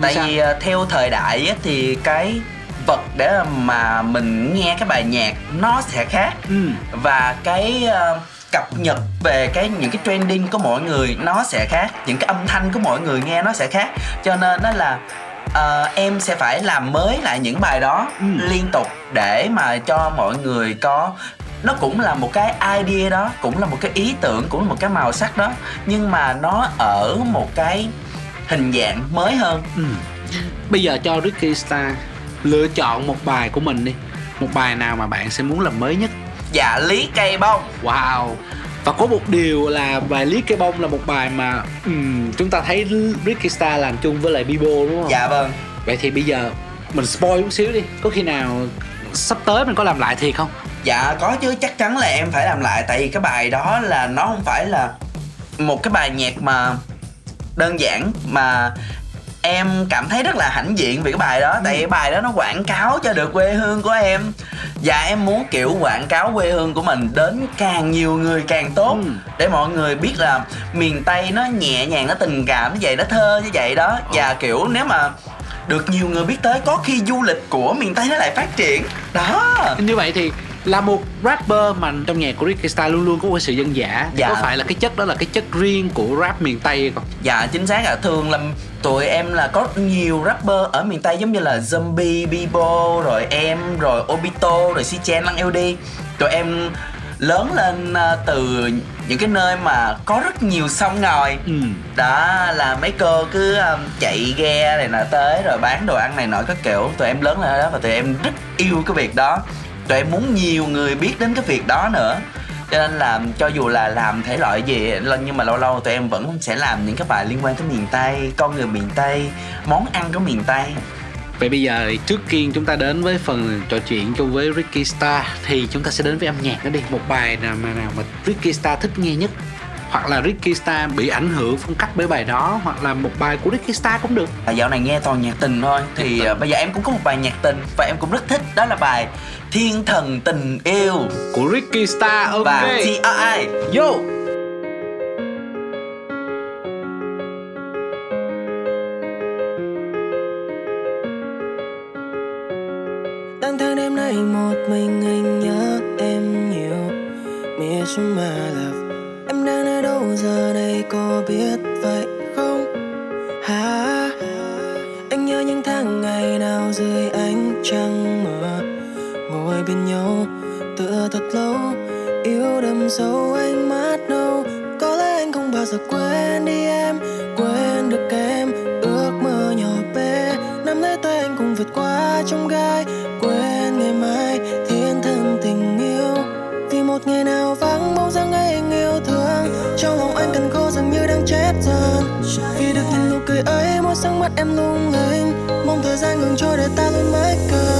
Tại sao? vì ờ, theo thời đại á, thì cái vật để mà mình nghe cái bài nhạc nó sẽ khác. Ừ. và cái ờ, cập nhật về cái những cái trending của mọi người nó sẽ khác. Những cái âm thanh của mọi người nghe nó sẽ khác. Cho nên đó là ờ, em sẽ phải làm mới lại những bài đó liên tục để mà cho mọi người có nó cũng là một cái idea đó cũng là một cái ý tưởng cũng là một cái màu sắc đó nhưng mà nó ở một cái hình dạng mới hơn. Ừ. bây giờ cho Ricky Star lựa chọn một bài của mình đi. Một bài nào mà bạn sẽ muốn làm mới nhất? Dạ lý cây bông. Wow và có một điều là bài Lý Cây Bông là một bài mà ừm, chúng ta thấy Ricky Star làm chung với lại Bibo đúng không? dạ vâng. Vậy thì bây giờ mình spoil chút xíu đi. Có khi nào sắp tới mình có làm lại thiệt không? Dạ có chứ. Chắc chắn là em phải làm lại. Tại vì cái bài đó là nó không phải là Một cái bài nhạc mà Đơn giản mà Em cảm thấy rất là hãnh diện vì cái bài đó. Tại vì cái bài đó nó quảng cáo cho được quê hương của em Và em muốn kiểu quảng cáo quê hương của mình Đến càng nhiều người càng tốt. Để mọi người biết là Miền Tây nó nhẹ nhàng, nó tình cảm như vậy Nó thơ như vậy đó. Và kiểu nếu mà được nhiều người biết tới có khi du lịch của miền Tây nó lại phát triển. Đó. Như vậy thì là một rapper mà trong nhạc của Ricky Star luôn luôn có một sự dân dã Dạ. có phải là cái chất đó là cái chất riêng của rap miền Tây không? Dạ chính xác là thường là tụi em là có nhiều rapper ở miền Tây giống như là Zombie, Bibo, rồi em, rồi Obito, rồi Sichen, Lăng LD Tụi em lớn lên à, từ những cái nơi mà có rất nhiều sông ngòi ừ. đó là mấy cô cứ um, chạy ghe này nọ tới rồi bán đồ ăn này nọ các kiểu tụi em lớn lên ở đó và tụi em rất yêu cái việc đó tụi em muốn nhiều người biết đến cái việc đó nữa. Cho nên là cho dù là làm thể loại gì nhưng mà lâu lâu tụi em vẫn sẽ làm những cái bài liên quan tới miền tây, con người miền tây, món ăn của miền tây. Vậy bây giờ trước tiên chúng ta đến với phần trò chuyện chung với Ricky Star, thì chúng ta sẽ đến với âm nhạc đó đi. Một bài nào mà nào mà Ricky Star thích nghe nhất? Hoặc là Ricky Star bị ảnh hưởng phong cách bởi bài đó hoặc là một bài của Ricky Star cũng được. À, dạo này nghe toàn nhạc tình thôi. Thì à, bây giờ em cũng có một bài nhạc tình và em cũng rất thích. Đó là bài thiên thần tình yêu. Của Ricky Star ok. Và T.I. Yo. Đang tháng đêm nay một mình anh nhớ em nhiều. Miss my love Em có biết vậy không? Hả? Anh nhớ những tháng ngày nào dưới ánh trăng mờ, Ngồi bên nhau, tựa thật lâu, Yêu đậm sâu ánh mắt nâu. Có lẽ anh không bao giờ quên đi sáng mắt em lung linh, Mong thời gian ngừng trôi để ta luôn mãi cười.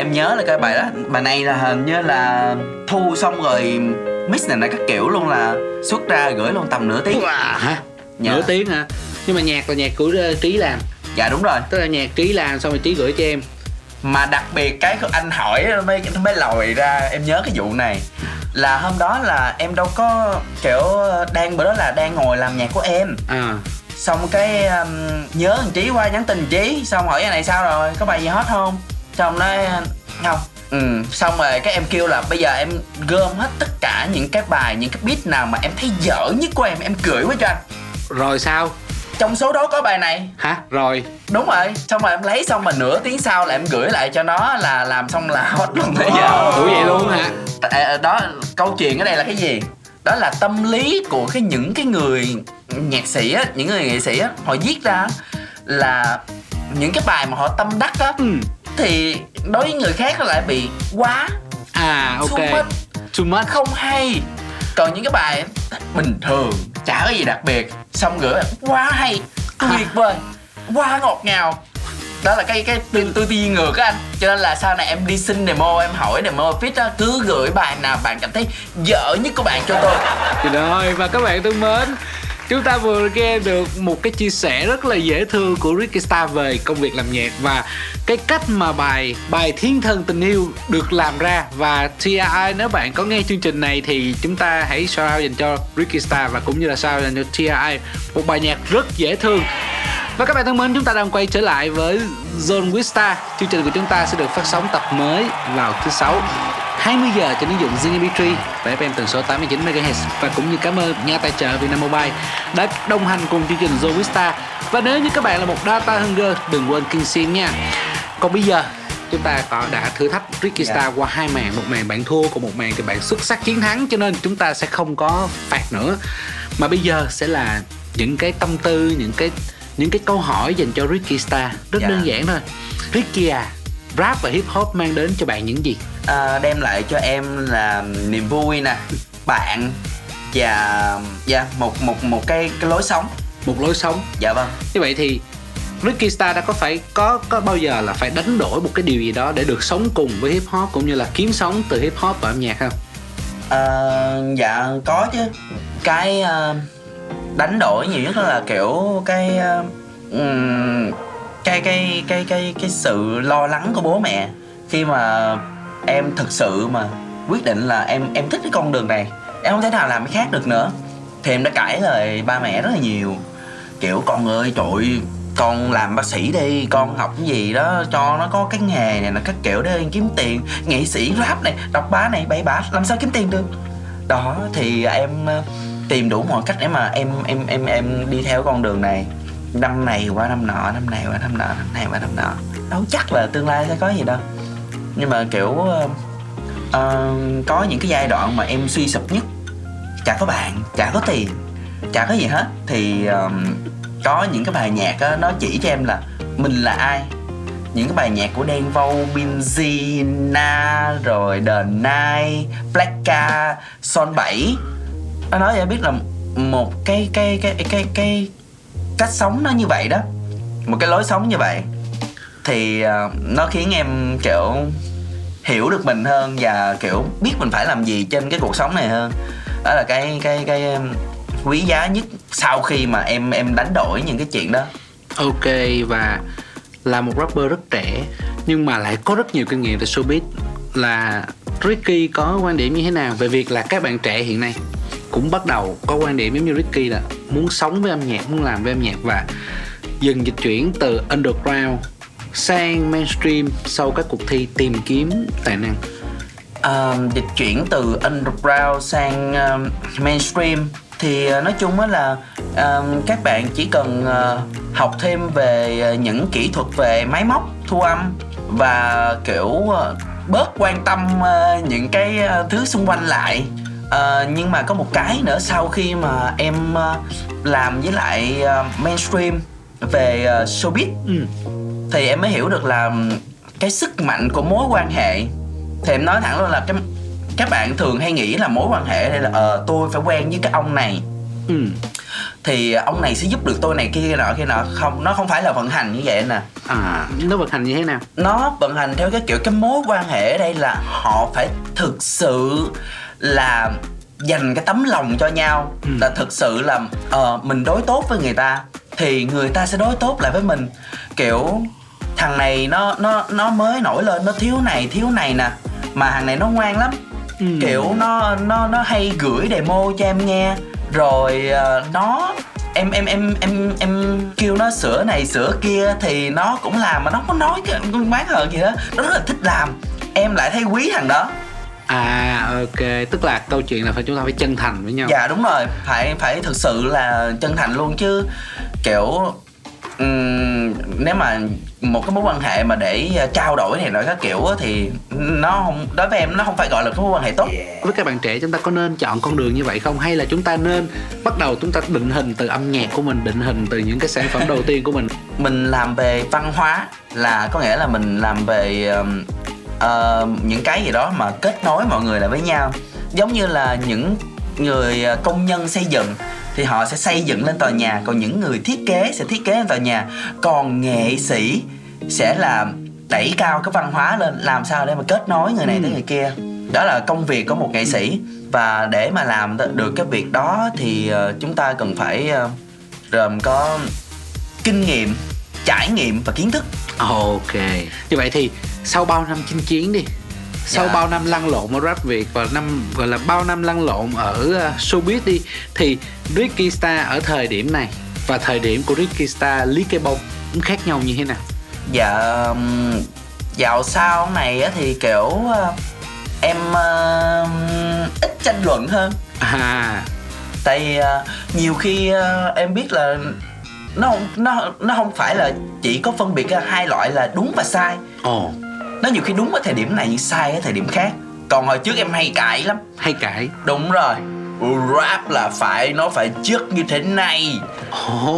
Em nhớ là cái bài đó Bài này là hình như là thu xong rồi mix này là các kiểu luôn là xuất ra gửi luôn tầm nửa tiếng. Hả? Dạ. nửa tiếng hả? Nhưng mà nhạc là nhạc của ờ, trí làm. Dạ đúng rồi. Tức là nhạc trí làm xong rồi trí gửi cho em. Mà đặc biệt cái anh hỏi mới mới lòi ra em nhớ cái vụ này. Là hôm đó là em đâu có kiểu đang bữa đó là đang ngồi làm nhạc của em. À. Xong cái um, nhớ thằng Trí qua nhắn tin Trí Xong hỏi cái này sao rồi có bài gì hot không Xong nói không Ừ, xong rồi cái em kêu là bây giờ em gom hết tất cả những cái bài, những cái beat nào mà em thấy dở nhất của em, em gửi qua cho anh rồi sao? Trong số đó có bài này. Hả? Rồi. Đúng rồi, xong rồi em lấy xong mà nửa tiếng sau là em gửi lại cho nó là làm xong là [laughs] hot luôn bây giờ. Ủa vậy luôn hả? À, đó, câu chuyện ở đây là cái gì? Đó là tâm lý của cái những cái người nhạc sĩ á, những người nghệ sĩ á, họ viết ra là những cái bài mà họ tâm đắc á Ừ. thì đối với người khác nó lại bị quá à ok. too much, too much. Không hay. Còn những cái bài bình thường chả có gì đặc biệt xong gửi quá hay tuyệt vời quá ngọt ngào. Đó là cái cái tư tư duy ngược á anh. Cho nên là sau này em đi xin demo em hỏi demo fit á cứ gửi bài nào bạn cảm thấy dở nhất của bạn cho tôi. Thì rồi và các bạn thân mến Chúng ta vừa nghe được một cái chia sẻ rất là dễ thương của Ricky Star về công việc làm nhạc và cái cách mà bài bài Thiên thần tình yêu được làm ra. Và TI nếu bạn có nghe chương trình này thì chúng ta hãy shout out dành cho Ricky Star và cũng như là shout out dành cho TI một bài nhạc rất dễ thương. Và các bạn thân mến, chúng ta đang quay trở lại với Zone with Star. Chương trình của chúng ta sẽ được phát sóng tập mới vào thứ sáu. 20 giờ trên ứng dụng Zing MP3 và FM tần số 89 MHz và cũng như cảm ơn nhà tài trợ Vietnam Mobile đã đồng hành cùng chương trình Star. Và nếu như các bạn là một data hunger, đừng quên kinh sim nha. Còn bây giờ chúng ta có đã thử thách Ricky Star qua hai màn một màn bạn thua còn một màn thì bạn xuất sắc chiến thắng cho nên chúng ta sẽ không có phạt nữa mà bây giờ sẽ là những cái tâm tư những cái những cái câu hỏi dành cho Ricky Star rất Dạ. đơn giản thôi Ricky à rap và hip hop mang đến cho bạn những gì? À, đem lại cho em là niềm vui nè bạn và dạ một một một cái cái lối sống. Một lối sống. Dạ vâng. Như vậy thì Ricky Star đã có phải có có bao giờ là phải đánh đổi một cái điều gì đó để được sống cùng với hip hop cũng như là kiếm sống từ hip hop và âm nhạc không? Ờ, dạ có chứ. Cái ờ, đánh đổi nhiều nhất là kiểu cái ừm, cái cái cái cái cái sự lo lắng của bố mẹ khi mà em thực sự mà quyết định là em em thích cái con đường này em không thể nào làm cái khác được nữa. Thì em đã cãi lời ba mẹ rất là nhiều kiểu con ơi trời ơi, con làm bác sĩ đi con học cái gì đó cho nó có cái nghề này là các kiểu để kiếm tiền nghệ sĩ rap này đọc bá này bậy bạ làm sao kiếm tiền được? Đó thì em ờ, tìm đủ mọi cách để mà em em em em đi theo con đường này năm này qua năm nọ năm này qua năm nọ năm này qua năm nọ. Đâu chắc là tương lai sẽ có gì đâu. Nhưng mà kiểu uh, uh, có những cái giai đoạn mà em suy sụp nhất chả có bạn chả có tiền chả có gì hết thì um, có những cái bài nhạc đó, nó chỉ cho em là mình là ai. Những cái bài nhạc của Đen Vâu, Binz, Na rồi The Night, Blacka, Son 7 nó nói cho em biết là một cái cái cái cái cái cách sống nó như vậy đó. Một cái lối sống như vậy thì uh, nó khiến em kiểu hiểu được mình hơn và kiểu biết mình phải làm gì trên cái cuộc sống này hơn. Đó là cái cái cái quý giá nhất sau khi mà em em đánh đổi những cái chuyện đó. Ok và là một rapper rất trẻ nhưng mà lại có rất nhiều kinh nghiệm về showbiz. Là Ricky có quan điểm như thế nào về việc là các bạn trẻ hiện nay cũng bắt đầu có quan điểm giống như Ricky là muốn sống với âm nhạc, muốn làm với âm nhạc và dần dịch chuyển từ underground sang mainstream sau các cuộc thi tìm kiếm tài năng. Ờ, dịch chuyển từ underground sang um, mainstream thì uh, nói chung á là um, các bạn chỉ cần uh, học thêm về uh, những kỹ thuật về máy móc thu âm và kiểu uh, bớt quan tâm ờ, những cái ờ, thứ xung quanh lại. Ờ, nhưng mà có một cái nữa sau khi mà em ờ, làm với lại ờ, mainstream về ờ, showbiz thì em mới hiểu được là cái sức mạnh của mối quan hệ. Thì em nói thẳng luôn là cái các bạn thường hay nghĩ là mối quan hệ đây là ờ tôi phải quen với cái ông này Ừ. thì ông này sẽ giúp được tôi này kia kia nọ kia nọ. Không nó không phải là vận hành như vậy nè À, nó vận hành như thế nào? nó vận hành theo cái kiểu cái mối quan hệ ở đây là họ phải thực sự là dành cái tấm lòng cho nhau là thực sự là ờ, mình đối tốt với người ta thì người ta sẽ đối tốt lại với mình. Kiểu thằng này nó nó nó mới nổi lên nó thiếu này thiếu này nè mà thằng này nó ngoan lắm. Kiểu nó nó nó hay gửi demo cho em nghe rồi ờ, nó em em em em em kêu nó sửa này sửa kia thì nó cũng làm mà nó không có nói cái bán hờn gì đó nó rất là thích làm. Em lại thấy quý thằng đó. À ok, tức là câu chuyện là phải chúng ta phải chân thành với nhau. dạ đúng rồi. Phải phải thực sự là chân thành luôn chứ kiểu nếu mà một cái mối quan hệ mà để ờ, trao đổi này nọ các kiểu thì nó không đối với em nó không phải gọi là cái mối quan hệ tốt. Với các bạn trẻ chúng ta có nên chọn con đường như vậy không? Hay là chúng ta nên bắt đầu chúng ta định hình từ âm nhạc của mình, định hình từ những cái sản phẩm đầu tiên của mình. mình làm về văn hóa là có nghĩa là mình làm về um, ờ, những cái gì đó mà kết nối mọi người lại với nhau. Giống như là những người ờ, công nhân xây dựng thì họ sẽ xây dựng lên tòa nhà. Còn những người thiết kế sẽ thiết kế lên tòa nhà. Còn nghệ sĩ sẽ là đẩy cao cái văn hóa lên làm sao để mà kết nối người này tới người kia. Đó là công việc của một nghệ sĩ. Và để mà làm được cái việc đó thì ờ, chúng ta cần phải ờ, gồm có kinh nghiệm trải nghiệm và kiến thức. Ok. Như vậy thì sau bao năm chinh chiến đi sau Dạ. bao năm lăn lộn ở rap Việt và năm gọi là bao năm lăn lộn ở uh, showbiz đi thì Ricky Star ở thời điểm này và thời điểm của Ricky Star Lý Cây Bông cũng khác nhau như thế nào? dạ dạo sau này á thì kiểu ờ, em ờ, ít tranh luận hơn À tại ờ, nhiều khi ờ, em biết là nó không nó nó không phải là chỉ có phân biệt ra hai loại là đúng và sai ồ nó nhiều khi đúng ở thời điểm này nhưng sai ở thời điểm khác. Còn hồi trước em hay cãi lắm. Hay cãi? Đúng rồi. Rap là phải nó phải chất như thế này.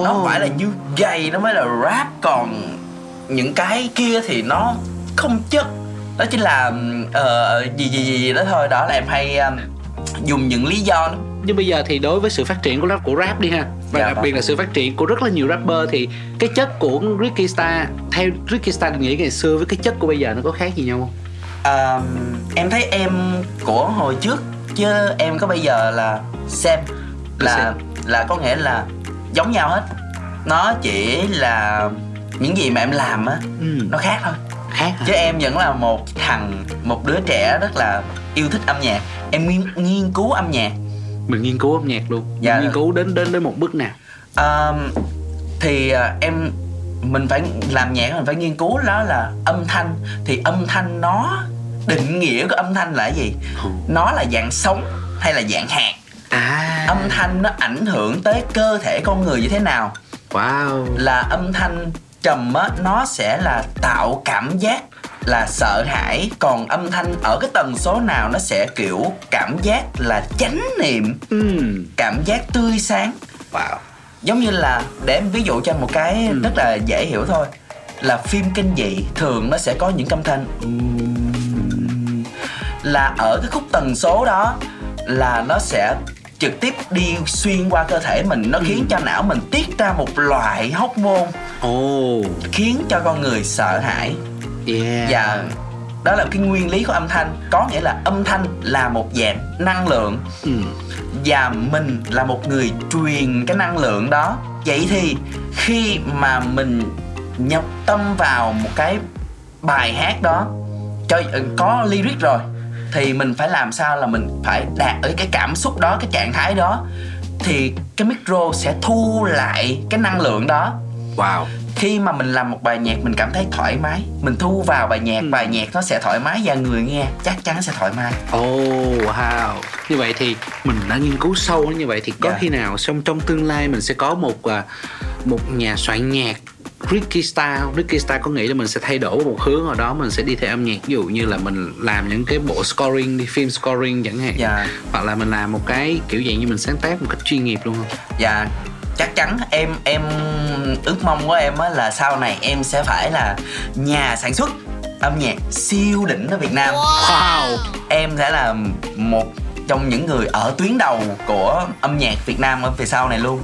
Nó phải là như vậy nó mới là rap. Còn những cái kia thì nó không chất. Đó chính là ờ, gì gì gì gì đó thôi. Đó là em hay um, dùng những lý do đó. Nhưng bây giờ thì đối với sự phát triển của rap của rap đi ha Và Dạ đặc vâng. biệt là sự phát triển của rất là nhiều rapper Thì cái chất của Ricky Star Theo Ricky Star định nghĩ ngày xưa với cái chất của bây giờ nó có khác gì nhau không? À, em thấy em của hồi trước chứ em có bây giờ là xem là là có nghĩa là giống nhau hết nó chỉ là những gì mà em làm á nó khác thôi khác chứ em vẫn là một thằng một đứa trẻ rất là yêu thích âm nhạc. Em nghiên, nghiên cứu âm nhạc. Mình nghiên cứu âm nhạc luôn. Mình Dạ. nghiên cứu đến đến đến một bước nào? À, thì em mình phải làm nhạc mình phải nghiên cứu đó là âm thanh. Thì âm thanh nó định nghĩa của âm thanh là cái gì nó là dạng sống hay là dạng hạt? À. Âm thanh nó ảnh hưởng tới cơ thể con người như thế nào? Wow. Là âm thanh trầm á nó sẽ là tạo cảm giác là sợ hãi. Còn âm thanh ở cái tần số nào nó sẽ kiểu cảm giác là chánh niệm. Ừm. cảm giác tươi sáng. Wow. Giống như là để em ví dụ cho một cái rất là dễ hiểu thôi. Là phim kinh dị thường nó sẽ có những âm thanh. Là ở cái khúc tần số đó là nó sẽ trực tiếp đi xuyên qua cơ thể mình. Nó khiến cho não mình tiết ra một loại hormone. Ồ. Khiến cho con người sợ hãi yeah. Và đó là cái nguyên lý của âm thanh. Có nghĩa là âm thanh là một dạng năng lượng. Ừm. và mình là một người truyền cái năng lượng đó. Vậy thì khi mà mình nhập tâm vào một cái bài hát đó cho ừ, có lyric rồi thì mình phải làm sao là mình phải đạt ở cái cảm xúc đó cái trạng thái đó. Thì cái micro sẽ thu lại cái năng lượng đó. Wow khi mà mình làm một bài nhạc mình cảm thấy thoải mái mình thu vào bài nhạc bài nhạc nó sẽ thoải mái và người nghe chắc chắn sẽ thoải mái. Oh wow. Như vậy thì mình đã nghiên cứu sâu như vậy thì có Dạ. khi nào trong trong tương lai mình sẽ có một à, một nhà soạn nhạc Ricky Style Ricky Style có nghĩ là mình sẽ thay đổi một hướng nào đó mình sẽ đi theo âm nhạc ví dụ như là mình làm những cái bộ scoring đi phim scoring chẳng hạn Dạ. hoặc là mình làm một cái kiểu dạng như mình sáng tác một cách chuyên nghiệp luôn không? Và chắc chắn em em ước mong của em á là sau này em sẽ phải là nhà sản xuất âm nhạc siêu đỉnh ở Việt Nam. Wow. Em sẽ là một trong những người ở tuyến đầu của âm nhạc Việt Nam ở về sau này luôn.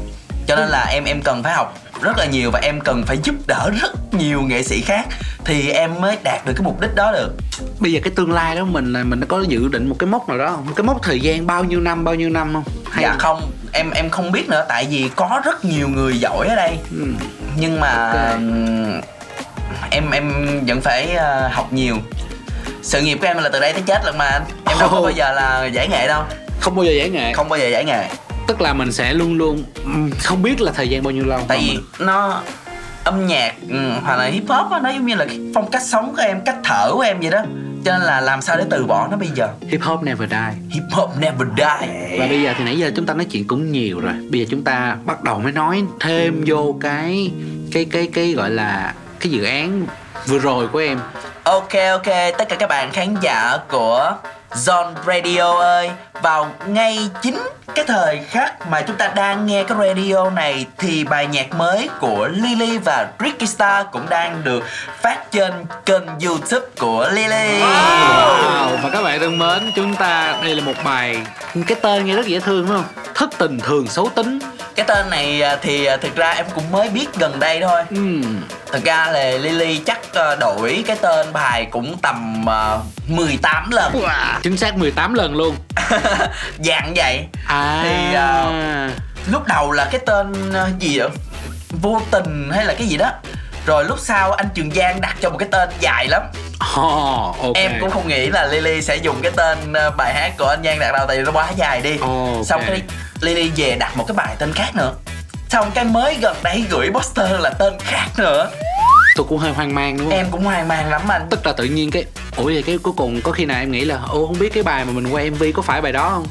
Cho nên là em em cần phải học rất là nhiều và em cần phải giúp đỡ rất nhiều nghệ sĩ khác thì em mới đạt được cái mục đích đó được. Bây giờ cái tương lai đó mình là mình đã có dự định một cái mốc nào đó không? Cái mốc thời gian bao nhiêu năm bao nhiêu năm không? Hay dạ không em em không biết nữa tại vì có rất nhiều người giỏi ở đây. Ừ. nhưng mà Ok. ừm, em em vẫn phải ờ, học nhiều. Sự nghiệp của em là từ đây tới chết lần mà. Em đâu có Oh. bao giờ là giải nghệ đâu. Không bao giờ giải nghệ. Không bao giờ giải nghệ tức là mình sẽ luôn luôn không biết là thời gian bao nhiêu lâu tại vì mình- nó âm nhạc ừm, hoặc là hip hop nó giống như là phong cách sống của em cách thở của em vậy đó. Cho nên là làm sao để từ bỏ nó bây giờ? Hip hop never die. Hip hop never die. Và bây giờ thì nãy giờ chúng ta nói chuyện cũng nhiều rồi. Bây giờ chúng ta bắt đầu mới nói thêm vô cái cái cái cái gọi là cái dự án vừa rồi của em. Ok ok, tất cả các bạn khán giả của Zone Radio ơi Vào ngay chính cái thời khắc mà chúng ta đang nghe cái radio này Thì bài nhạc mới của Lily và Ricky Star cũng đang được phát trên kênh youtube của Lily. Wow. và các bạn thân mến chúng ta đây là một bài cái tên nghe rất dễ thương đúng không? Thất tình thường xấu tính. Cái tên này à, thì à, thực ra em cũng mới biết gần đây thôi. Ừm, Thực ra là Lily chắc à, đổi cái tên bài cũng tầm uh, 18 lần chính xác 18 lần luôn. [laughs] Dạng vậy. À. Thì, à, lúc đầu là cái tên ờ, gì vậy? Vô tình hay là cái gì đó. Rồi lúc sau anh Trường Giang đặt cho một cái tên dài lắm. Oh, ok. Em cũng không nghĩ là Lily sẽ dùng cái tên bài hát của anh Giang đặt đầu tại vì nó quá dài đi. Ồ, ok. xong cái Lily về đặt một cái bài tên khác nữa xong cái mới gần đây gửi poster là tên khác nữa. Tôi cũng hơi hoang mang đúng không? Em cũng hoang mang lắm anh. Tức là tự nhiên cái ủa vậy cái cuối cùng có khi nào em nghĩ là ô không biết cái bài mà mình quay mv có phải bài đó không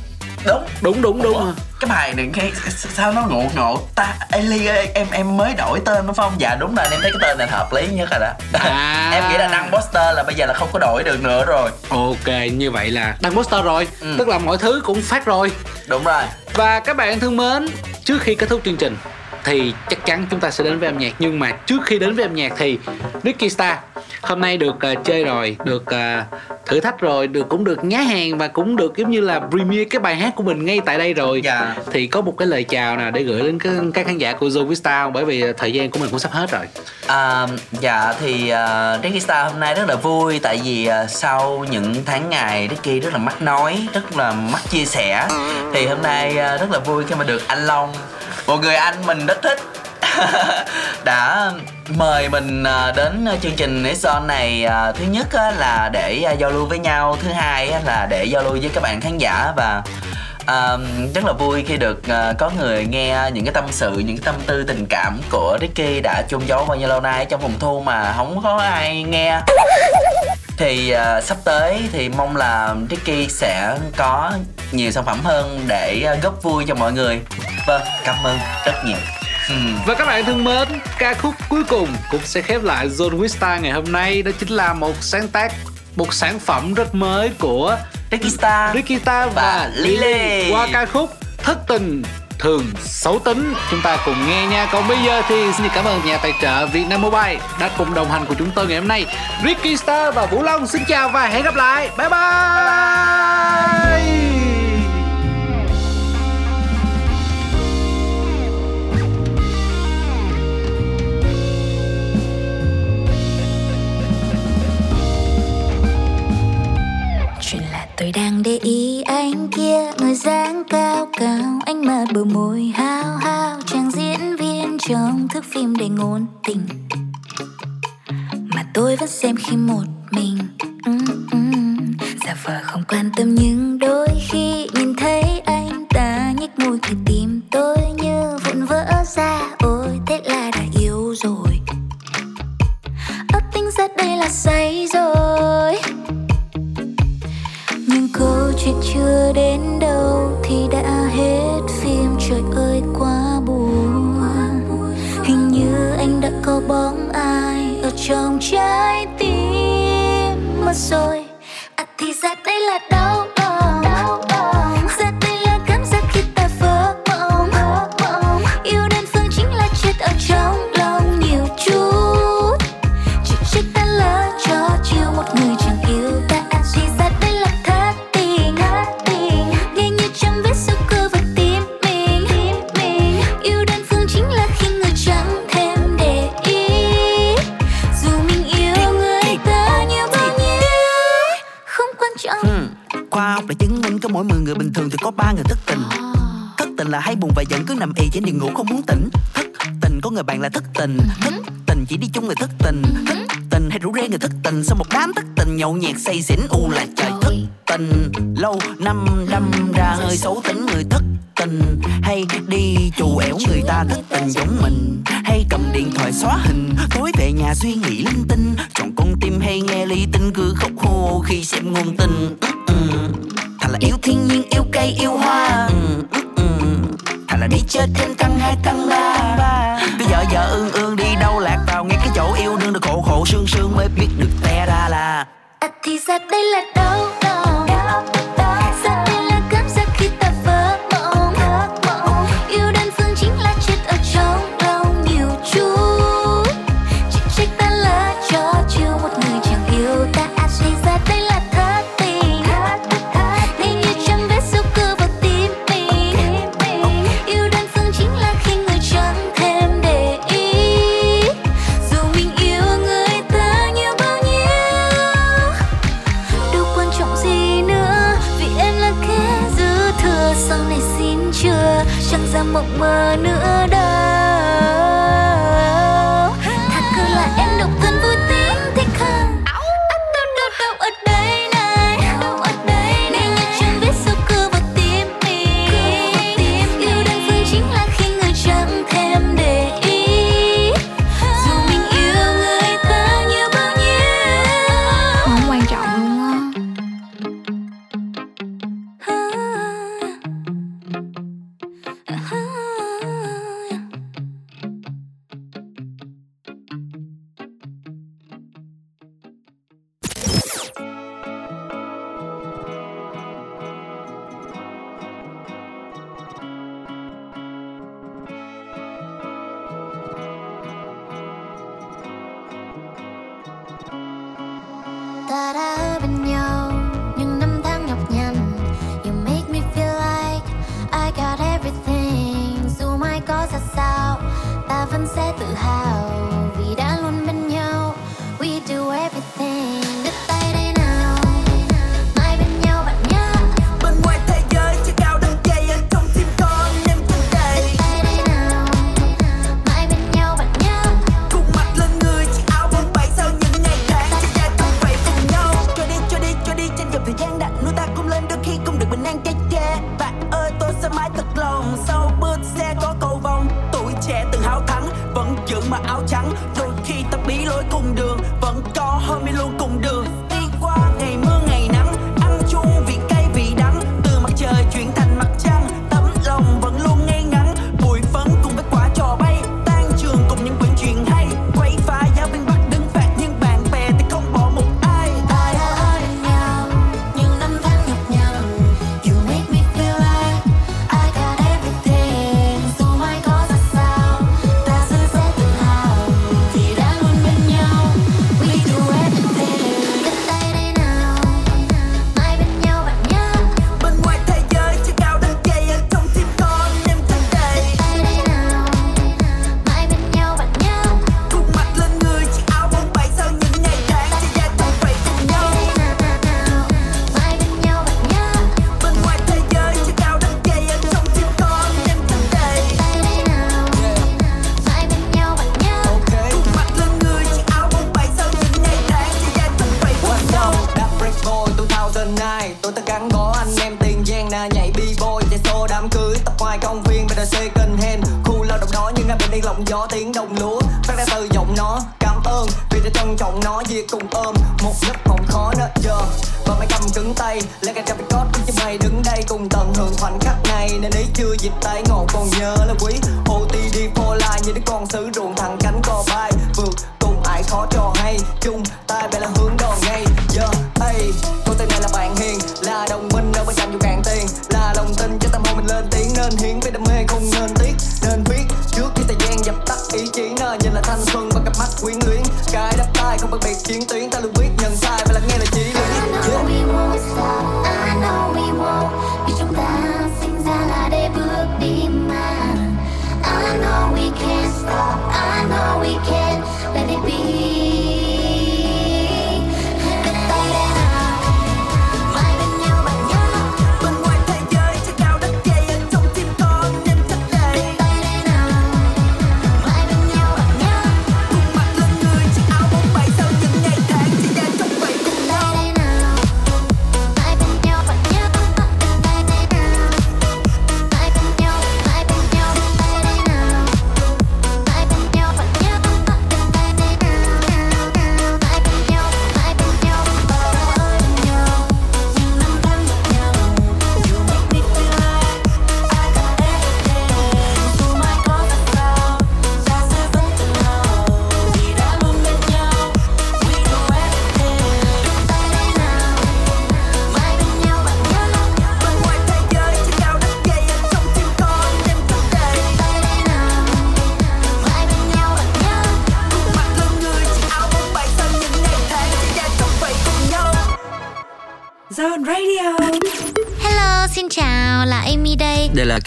đúng. Đúng đúng đúng. Ủa, cái bài này cái sao nó ngộ ngộ? Ta ơi em em mới đổi tên đúng không? Dạ đúng rồi em thấy cái tên này hợp lý nhất rồi đó. À. em nghĩ là đăng poster là bây giờ là không có đổi được nữa rồi. Ok như vậy là đăng poster rồi. Ừ. tức là mọi thứ cũng phát rồi. Đúng rồi. Và các bạn thân mến trước khi kết thúc chương trình thì chắc chắn chúng ta sẽ đến với âm nhạc. Nhưng mà trước khi đến với âm nhạc thì Ricky Star hôm nay được ờ, chơi rồi được ờ, thử thách rồi được cũng được nhá hàng và cũng được giống như là premiere cái bài hát của mình ngay tại đây rồi. Dạ. thì có một cái lời chào nào để gửi đến các, các khán giả của Zoe Star bởi vì ờ, thời gian của mình cũng sắp hết rồi. À, dạ thì uh, Ricky Star hôm nay rất là vui tại vì à, sau những tháng ngày Ricky rất là mắc nói rất là mắc chia sẻ thì hôm nay à, rất là vui khi mà được anh Long một người anh mình rất thích. [laughs] Đã mời mình à, đến chương trình Nixon này à, thứ nhất là để à, giao lưu với nhau. Thứ hai là để giao lưu với các bạn khán giả và um, rất là vui khi được uh, có người nghe những cái tâm sự những cái tâm tư tình cảm của Ricky đã chôn giấu bao nhiêu lâu nay trong vùng thu mà không có ai nghe. Thì uh, sắp tới thì mong là Ricky sẽ có nhiều sản phẩm hơn để uh, góp vui cho mọi người vâng cảm ơn rất nhiều. Hmm. Và các bạn thân mến, ca khúc cuối cùng cũng sẽ khép lại John Wista ngày hôm nay Đó chính là một sáng tác, một sản phẩm rất mới của Ricky Star, Ricky Star và, và Lily Qua ca khúc Thất tình thường xấu tính chúng ta cùng nghe nha. Còn bây giờ thì xin cảm ơn nhà tài trợ Vietnam Mobile đã cùng đồng hành của chúng tôi ngày hôm nay. Ricky Star và Vũ Long xin chào và hẹn gặp lại. Bye bye, bye, bye. tôi đang để ý anh kia người dáng cao cao anh mắt bờ môi hao hao chàng diễn viên trong thước phim đầy ngôn tình. Mà tôi vẫn xem khi một mình. Mm, mm. Giả vờ không quan tâm nhưng đôi khi nhìn thấy anh ta nhích môi thì tìm tôi như vụn vỡ ra. Ôi, thế là đã yêu rồi. Ấp tính ra đây là say rồi câu chuyện chưa đến đâu thì đã hết phim. Trời ơi quá buồn. Hình như anh đã có bóng ai ở trong trái tim. Mất rồi à, thì ra đây là đâu? trên điện ngủ không muốn tỉnh. Thất tình có người bạn là thất tình. Thất tình chỉ đi chung người thất tình. Thất tình hay rủ rê người thất tình. Sau một đám thất tình nhậu nhẹt say xỉn u là trời thất tình. Lâu năm đâm ra hơi xấu tính người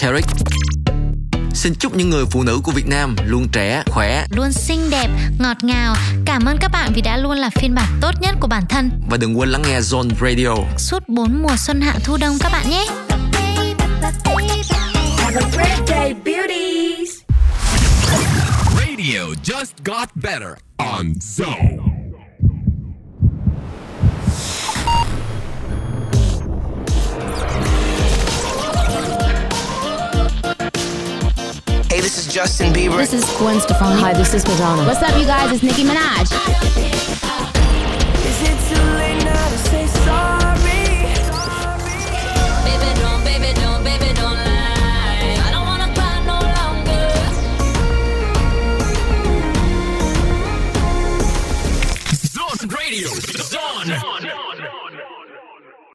Carrick. Xin chúc những người phụ nữ của Việt Nam luôn trẻ, khỏe, luôn xinh đẹp, ngọt ngào. Cảm ơn các bạn vì đã luôn là phiên bản tốt nhất của bản thân. Và đừng quên lắng nghe Zone Radio suốt 4 mùa xuân hạ thu đông các bạn nhé. Have a great day, beauties. Radio just got better on Zone. Justin Bieber. This is Gwen Stefani. Hi, this is Madonna. What's up, you guys? It's Nicki Minaj.